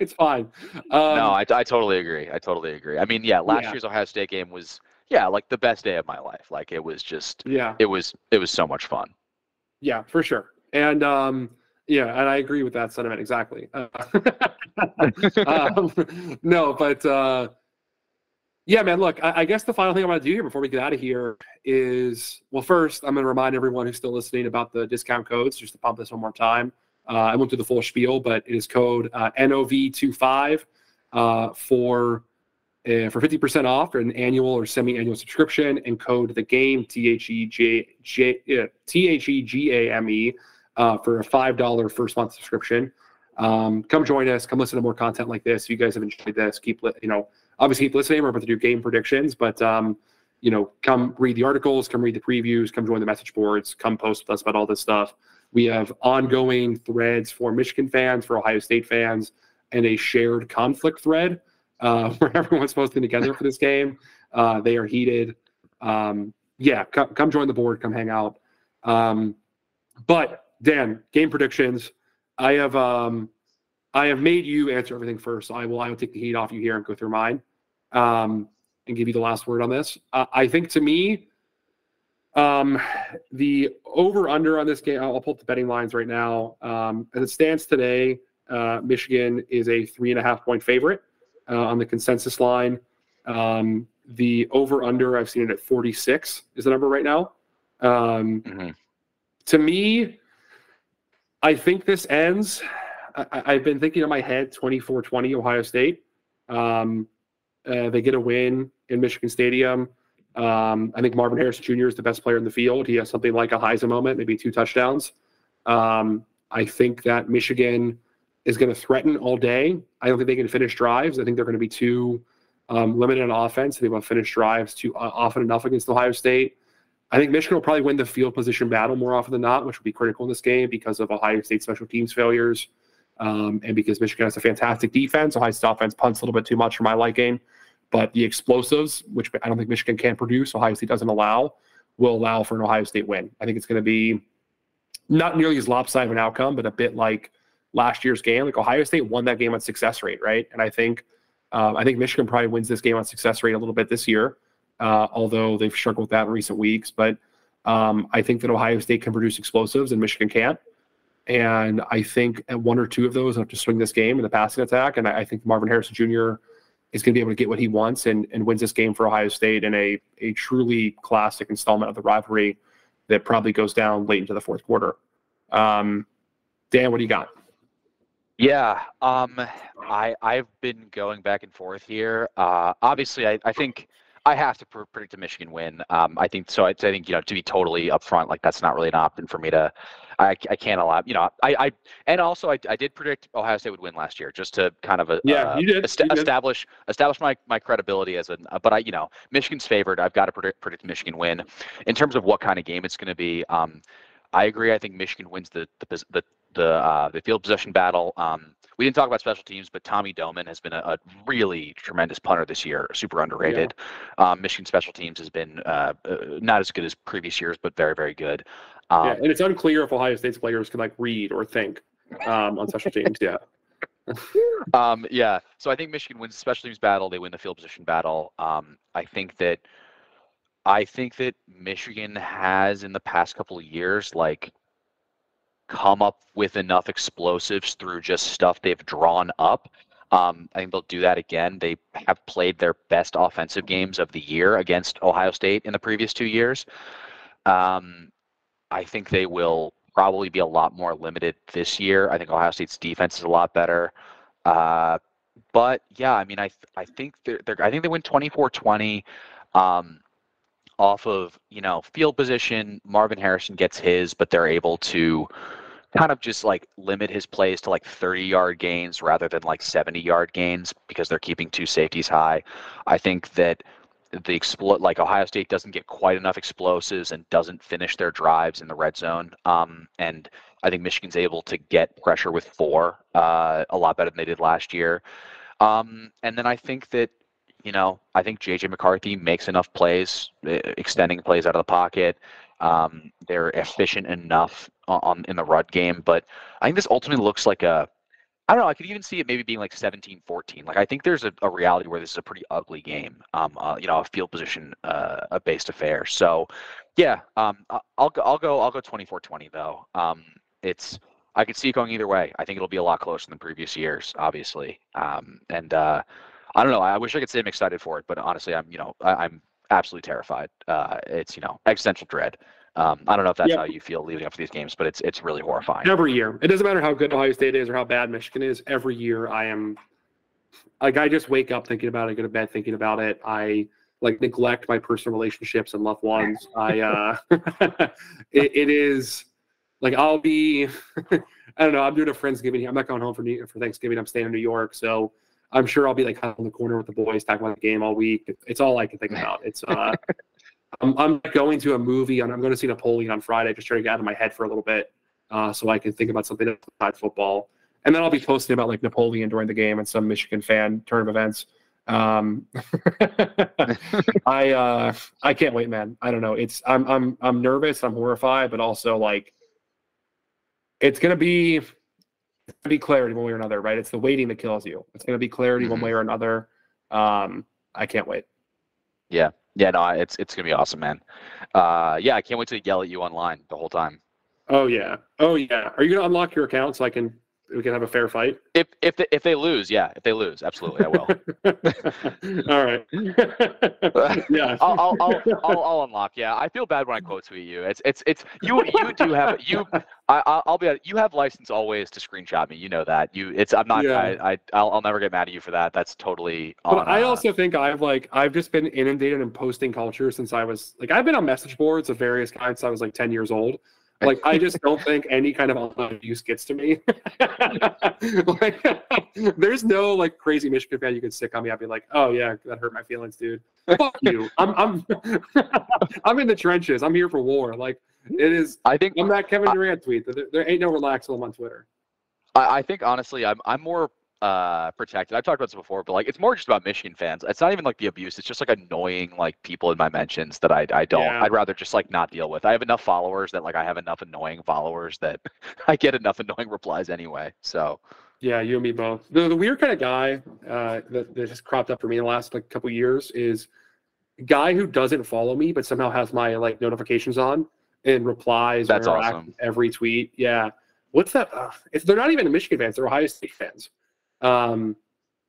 it's fine. Um, no, I, I totally agree. I totally agree. I mean, yeah, last yeah. year's Ohio State game was yeah like the best day of my life. Like it was just yeah, it was it was so much fun. Yeah, for sure. And um, yeah, and I agree with that sentiment exactly. Uh, [laughs] um, no, but uh, yeah, man. Look, I, I, guess the final thing I'm going to do here before we get out of here is, well, first I'm going to remind everyone who's still listening about the discount codes, just to pump this one more time. Uh, I went through the full spiel, but it is code uh, NOV25 uh, for uh, for 50% off an annual or semi-annual subscription, and code the game T H E J J T H E G A M E uh, for a five dollar first month subscription. Um, come join us. Come listen to more content like this. If you guys have enjoyed this, keep you know obviously keep listening. We're about to do game predictions, but um, you know, come read the articles, come read the previews, come join the message boards, come post with us about all this stuff. We have ongoing threads for Michigan fans, for Ohio State fans, and a shared conflict thread uh, [laughs] where everyone's posting together for this game. Uh, they are heated. Um, yeah, come, come join the board, come hang out. Um, but Dan, game predictions. I have um, I have made you answer everything first. I will I will take the heat off you here and go through mine um, and give you the last word on this. Uh, I think to me, um, the over under on this game, I'll, pull up the betting lines right now. Um, as it stands today, uh, Michigan is a three and a half point favorite uh, on the consensus line. Um, the over under, I've seen it at 46 is the number right now. Um, mm-hmm. To me, I think this ends. I, have been thinking in my head 24 20 Ohio State. Um, uh, they get a win in Michigan Stadium. Um, I think Marvin Harrison Jr. is the best player in the field. He has something like a Heisman moment, maybe two touchdowns. Um, I think that Michigan is going to threaten all day. I don't think they can finish drives. I think they're going to be too um, limited on offense. They won't finish drives too uh, often enough against Ohio State. I think Michigan will probably win the field position battle more often than not, which will be critical in this game because of Ohio State special teams failures. Um, and because Michigan has a fantastic defense, Ohio State offense punts a little bit too much for my liking. But the explosives, which I don't think Michigan can produce, Ohio State doesn't allow, will allow for an Ohio State win. I think it's going to be not nearly as lopsided of an outcome, but a bit like last year's game. Like Ohio State won that game on success rate, right? And I think um, I think Michigan probably wins this game on success rate a little bit this year, uh, although they've struggled with that in recent weeks. But um, I think that Ohio State can produce explosives and Michigan can't. And I think one or two of those have to swing this game in the passing attack. And I, I think Marvin Harrison Jr is going to be able to get what he wants and, and wins this game for Ohio State in a, a truly classic installment of the rivalry that probably goes down late into the fourth quarter. Um, Dan, what do you got? Yeah, um, I I've been going back and forth here. Uh, obviously, I, I think I have to predict a Michigan win. Um, I think so. I, I, think you know to be totally upfront, like that's not really an option for me to. I, I can't allow you know I, I and also I, I did predict Ohio State would win last year just to kind of a, yeah uh, you did. Est- you did. establish establish my, my credibility as an uh, but I you know Michigan's favored I've got to predict, predict Michigan win in terms of what kind of game it's going to be um, I agree I think Michigan wins the the the the, uh, the field possession battle um, we didn't talk about special teams, but Tommy Doman has been a, a really tremendous punter this year, super underrated. Yeah. Um, Michigan special teams has been uh, uh, not as good as previous years, but very, very good. Um, yeah, and it's unclear if Ohio State's players can like read or think um, on special teams. Yeah. [laughs] um, yeah. So I think Michigan wins the special teams battle. They win the field position battle. Um, I think that I think that Michigan has in the past couple of years like come up with enough explosives through just stuff they've drawn up. Um, I think they'll do that again. They have played their best offensive games of the year against Ohio State in the previous two years. Um, I think they will probably be a lot more limited this year. I think Ohio State's defense is a lot better. Uh, but yeah, I mean, I I think they're, they're I think they win 24-20 um, off of you know field position. Marvin Harrison gets his, but they're able to kind of just like limit his plays to like 30 yard gains rather than like 70 yard gains because they're keeping two safeties high. I think that the exploit like Ohio State doesn't get quite enough explosives and doesn't finish their drives in the red zone. Um, and I think Michigan's able to get pressure with four uh, a lot better than they did last year. Um, and then I think that you know, I think JJ McCarthy makes enough plays, extending plays out of the pocket. Um, they're efficient enough on, in the run game, but I think this ultimately looks like a I don't know. I could even see it maybe being like 17 14. Like, I think there's a, a reality where this is a pretty ugly game, um, uh, you know, a field position uh, a based affair. So, yeah, um, I'll go, I'll go, I'll go 24 20, though. Um, it's, I could see it going either way. I think it'll be a lot closer than previous years, obviously. Um, and uh, I don't know. I wish I could say I'm excited for it, but honestly, I'm, you know, I, am absolutely terrified. Uh, it's, you know, existential dread. Um, I don't know if that's yep. how you feel leading up to these games, but it's it's really horrifying. Every year, it doesn't matter how good Ohio State is or how bad Michigan is. Every year, I am like I just wake up thinking about it, go to bed thinking about it. I like neglect my personal relationships and loved ones. I uh, [laughs] it, it is like I'll be. [laughs] I don't know. I'm doing a friendsgiving. I'm not going home for New, for Thanksgiving. I'm staying in New York, so I'm sure I'll be like on the corner with the boys talking about the game all week. It's all I can think about. It's uh, [laughs] I'm, I'm going to a movie and I'm going to see Napoleon on Friday, just trying to get out of my head for a little bit, uh, so I can think about something outside football. And then I'll be posting about like Napoleon during the game and some Michigan fan turn of events. Um, [laughs] I uh, I can't wait, man. I don't know. It's I'm I'm I'm nervous. I'm horrified, but also like it's gonna be it's gonna be clarity one way or another, right? It's the waiting that kills you. It's gonna be clarity mm-hmm. one way or another. Um, I can't wait. Yeah, yeah, no, it's it's gonna be awesome, man. Uh, yeah, I can't wait to yell at you online the whole time. Oh yeah, oh yeah. Are you gonna unlock your account so I can we can have a fair fight? If if they, if they lose, yeah, if they lose, absolutely, I will. [laughs] All right. [laughs] yeah. I'll, I'll, I'll, I'll, I'll unlock. Yeah, I feel bad when I quote tweet you. It's it's it's you you do have you. I I'll be you have license always to screenshot me. You know that. You it's I'm not. Yeah. I, I I'll, I'll never get mad at you for that. That's totally. On, but I uh, also think I've like I've just been inundated in posting culture since I was like I've been on message boards of various kinds since I was like ten years old. Like I just don't think any kind of online use gets to me. [laughs] like, there's no like crazy Michigan fan you could stick on me. I'd be like, oh yeah, that hurt my feelings, dude. Fuck you. I'm I'm [laughs] I'm in the trenches. I'm here for war. Like it is. I think I'm that Kevin Durant tweet. There, there ain't no relax on Twitter. I, I think honestly, I'm I'm more uh protected. I've talked about this before, but like it's more just about Michigan fans. It's not even like the abuse. It's just like annoying like people in my mentions that I I don't. Yeah. I'd rather just like not deal with. I have enough followers that like I have enough annoying followers that [laughs] I get enough annoying replies anyway. So yeah, you and me both. The, the weird kind of guy uh, that, that has cropped up for me in the last like couple years is guy who doesn't follow me but somehow has my like notifications on and replies That's awesome. every tweet. Yeah. What's that? Uh, if they're not even Michigan fans, they're Ohio State fans. Um,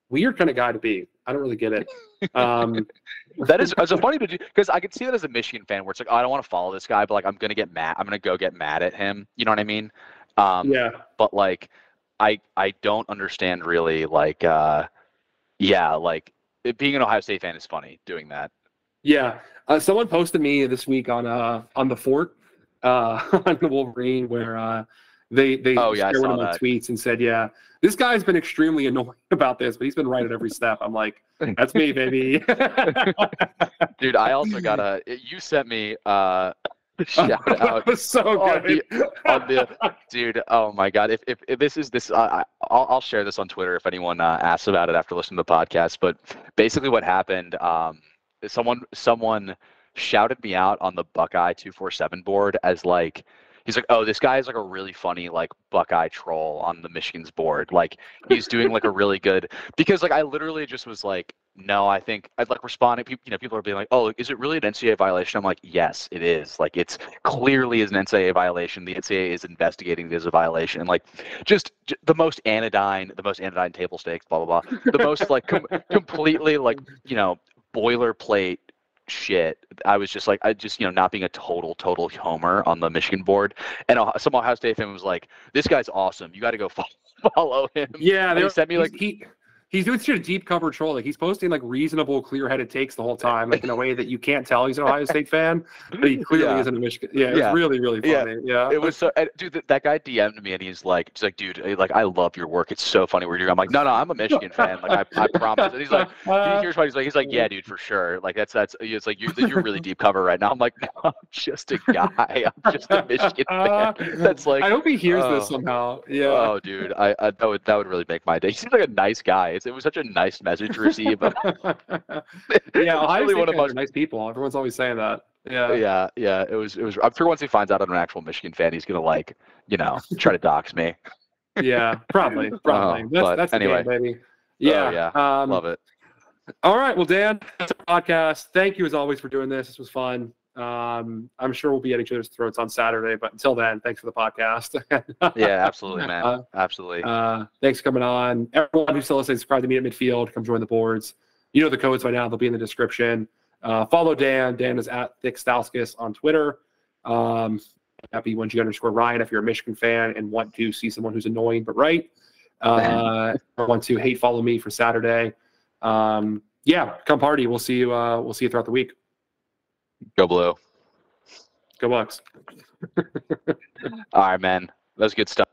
weird kind of guy to be. I don't really get it. Um, [laughs] that is it's a funny because I can see that as a Michigan fan where it's like, oh, I don't want to follow this guy, but like I'm gonna get mad. I'm gonna go get mad at him. You know what I mean? Um, yeah. But like, I I don't understand really like, uh, yeah, like it, being an Ohio State fan is funny doing that. Yeah. Uh, someone posted me this week on uh on the fort uh [laughs] on the Wolverine where uh they they oh, yeah, shared one of my tweets and said, "Yeah, this guy's been extremely annoying [laughs] about this, but he's been right at every step." I'm like, "That's me, baby." [laughs] Dude, I also got a. You sent me uh [laughs] shout out. was so on good. The, on the, dude, oh my god! If, if, if this is this, uh, I'll I'll share this on Twitter if anyone uh, asks about it after listening to the podcast. But basically, what happened? Um, someone someone shouted me out on the Buckeye two four seven board as like he's like, oh, this guy is like a really funny like Buckeye troll on the Michigan's board. Like he's doing like a really good [laughs] because like I literally just was like, no, I think I'd like responding. People, you know, people are being like, oh, is it really an NCAA violation? I'm like, yes, it is. Like it's clearly is an NCAA violation. The NCAA is investigating this as a violation. And like just, just the most anodyne, the most anodyne table stakes, blah blah blah. The most like com- completely like you know boilerplate shit. I was just like, I just, you know, not being a total, total homer on the Michigan board. And some Ohio State fan was like, this guy's awesome. You got to go [laughs] follow, follow him. Yeah. They sent me like, he, he's doing such a deep cover troll. Like he's posting like reasonable, clear-headed takes the whole time, like in a way that you can't tell he's an Ohio State fan, but he [laughs] clearly yeah. isn't a Michigan. Yeah, it's yeah. really, really funny. Yeah. yeah. It was so, dude. That guy DM'd me and he's like, he's like, dude, eh, like I love your work. It's so funny. Where you're, I'm like, no, no, I'm a Michigan fan. Like I, I promise. And he's like, [laughs] here's what he's like. He's like, yeah, dude, for sure. Like that's that's. It's like you're you're really deep cover right now. I'm like, [laughs] no, I'm just a guy. I'm just a Michigan fan. That's like. I hope he hears this somehow. Yeah. Oh, dude, I, I that would that would really make my day. He seems like a nice guy. It was such a nice message to receive. [laughs] yeah, [laughs] Ohio really one of are nice people. Everyone's always saying that. Yeah. yeah, yeah. It was. It was. I'm sure once he finds out I'm an actual Michigan fan, he's gonna like, you know, try to dox me. Yeah, probably, [laughs] probably. Uh, that's but that's the anyway. game, baby. Yeah, yeah. Um, Love it. All right, well, Dan, that's our podcast. Thank you as always for doing this. This was fun. Um, I'm sure we'll be at each other's throats on Saturday, but until then, thanks for the podcast. Yeah, absolutely, man. [laughs] Uh, absolutely. Uh, thanks for coming on. Everyone who's still listening, subscribe to Meet at Midfield. Come join the boards. You know the codes by now; they'll be in the description. Uh, follow Dan. Dan is at ThiccStauskas on Twitter. Um, at B1G underscore Ryan if you're a Michigan fan and want to see someone who's annoying but right. Uh, [laughs] or want to hate follow me for Saturday. Um, yeah, come party. We'll see you. Uh, we'll see you throughout the week. Go blue. Go Bucks. [laughs] All right, man. That was good stuff.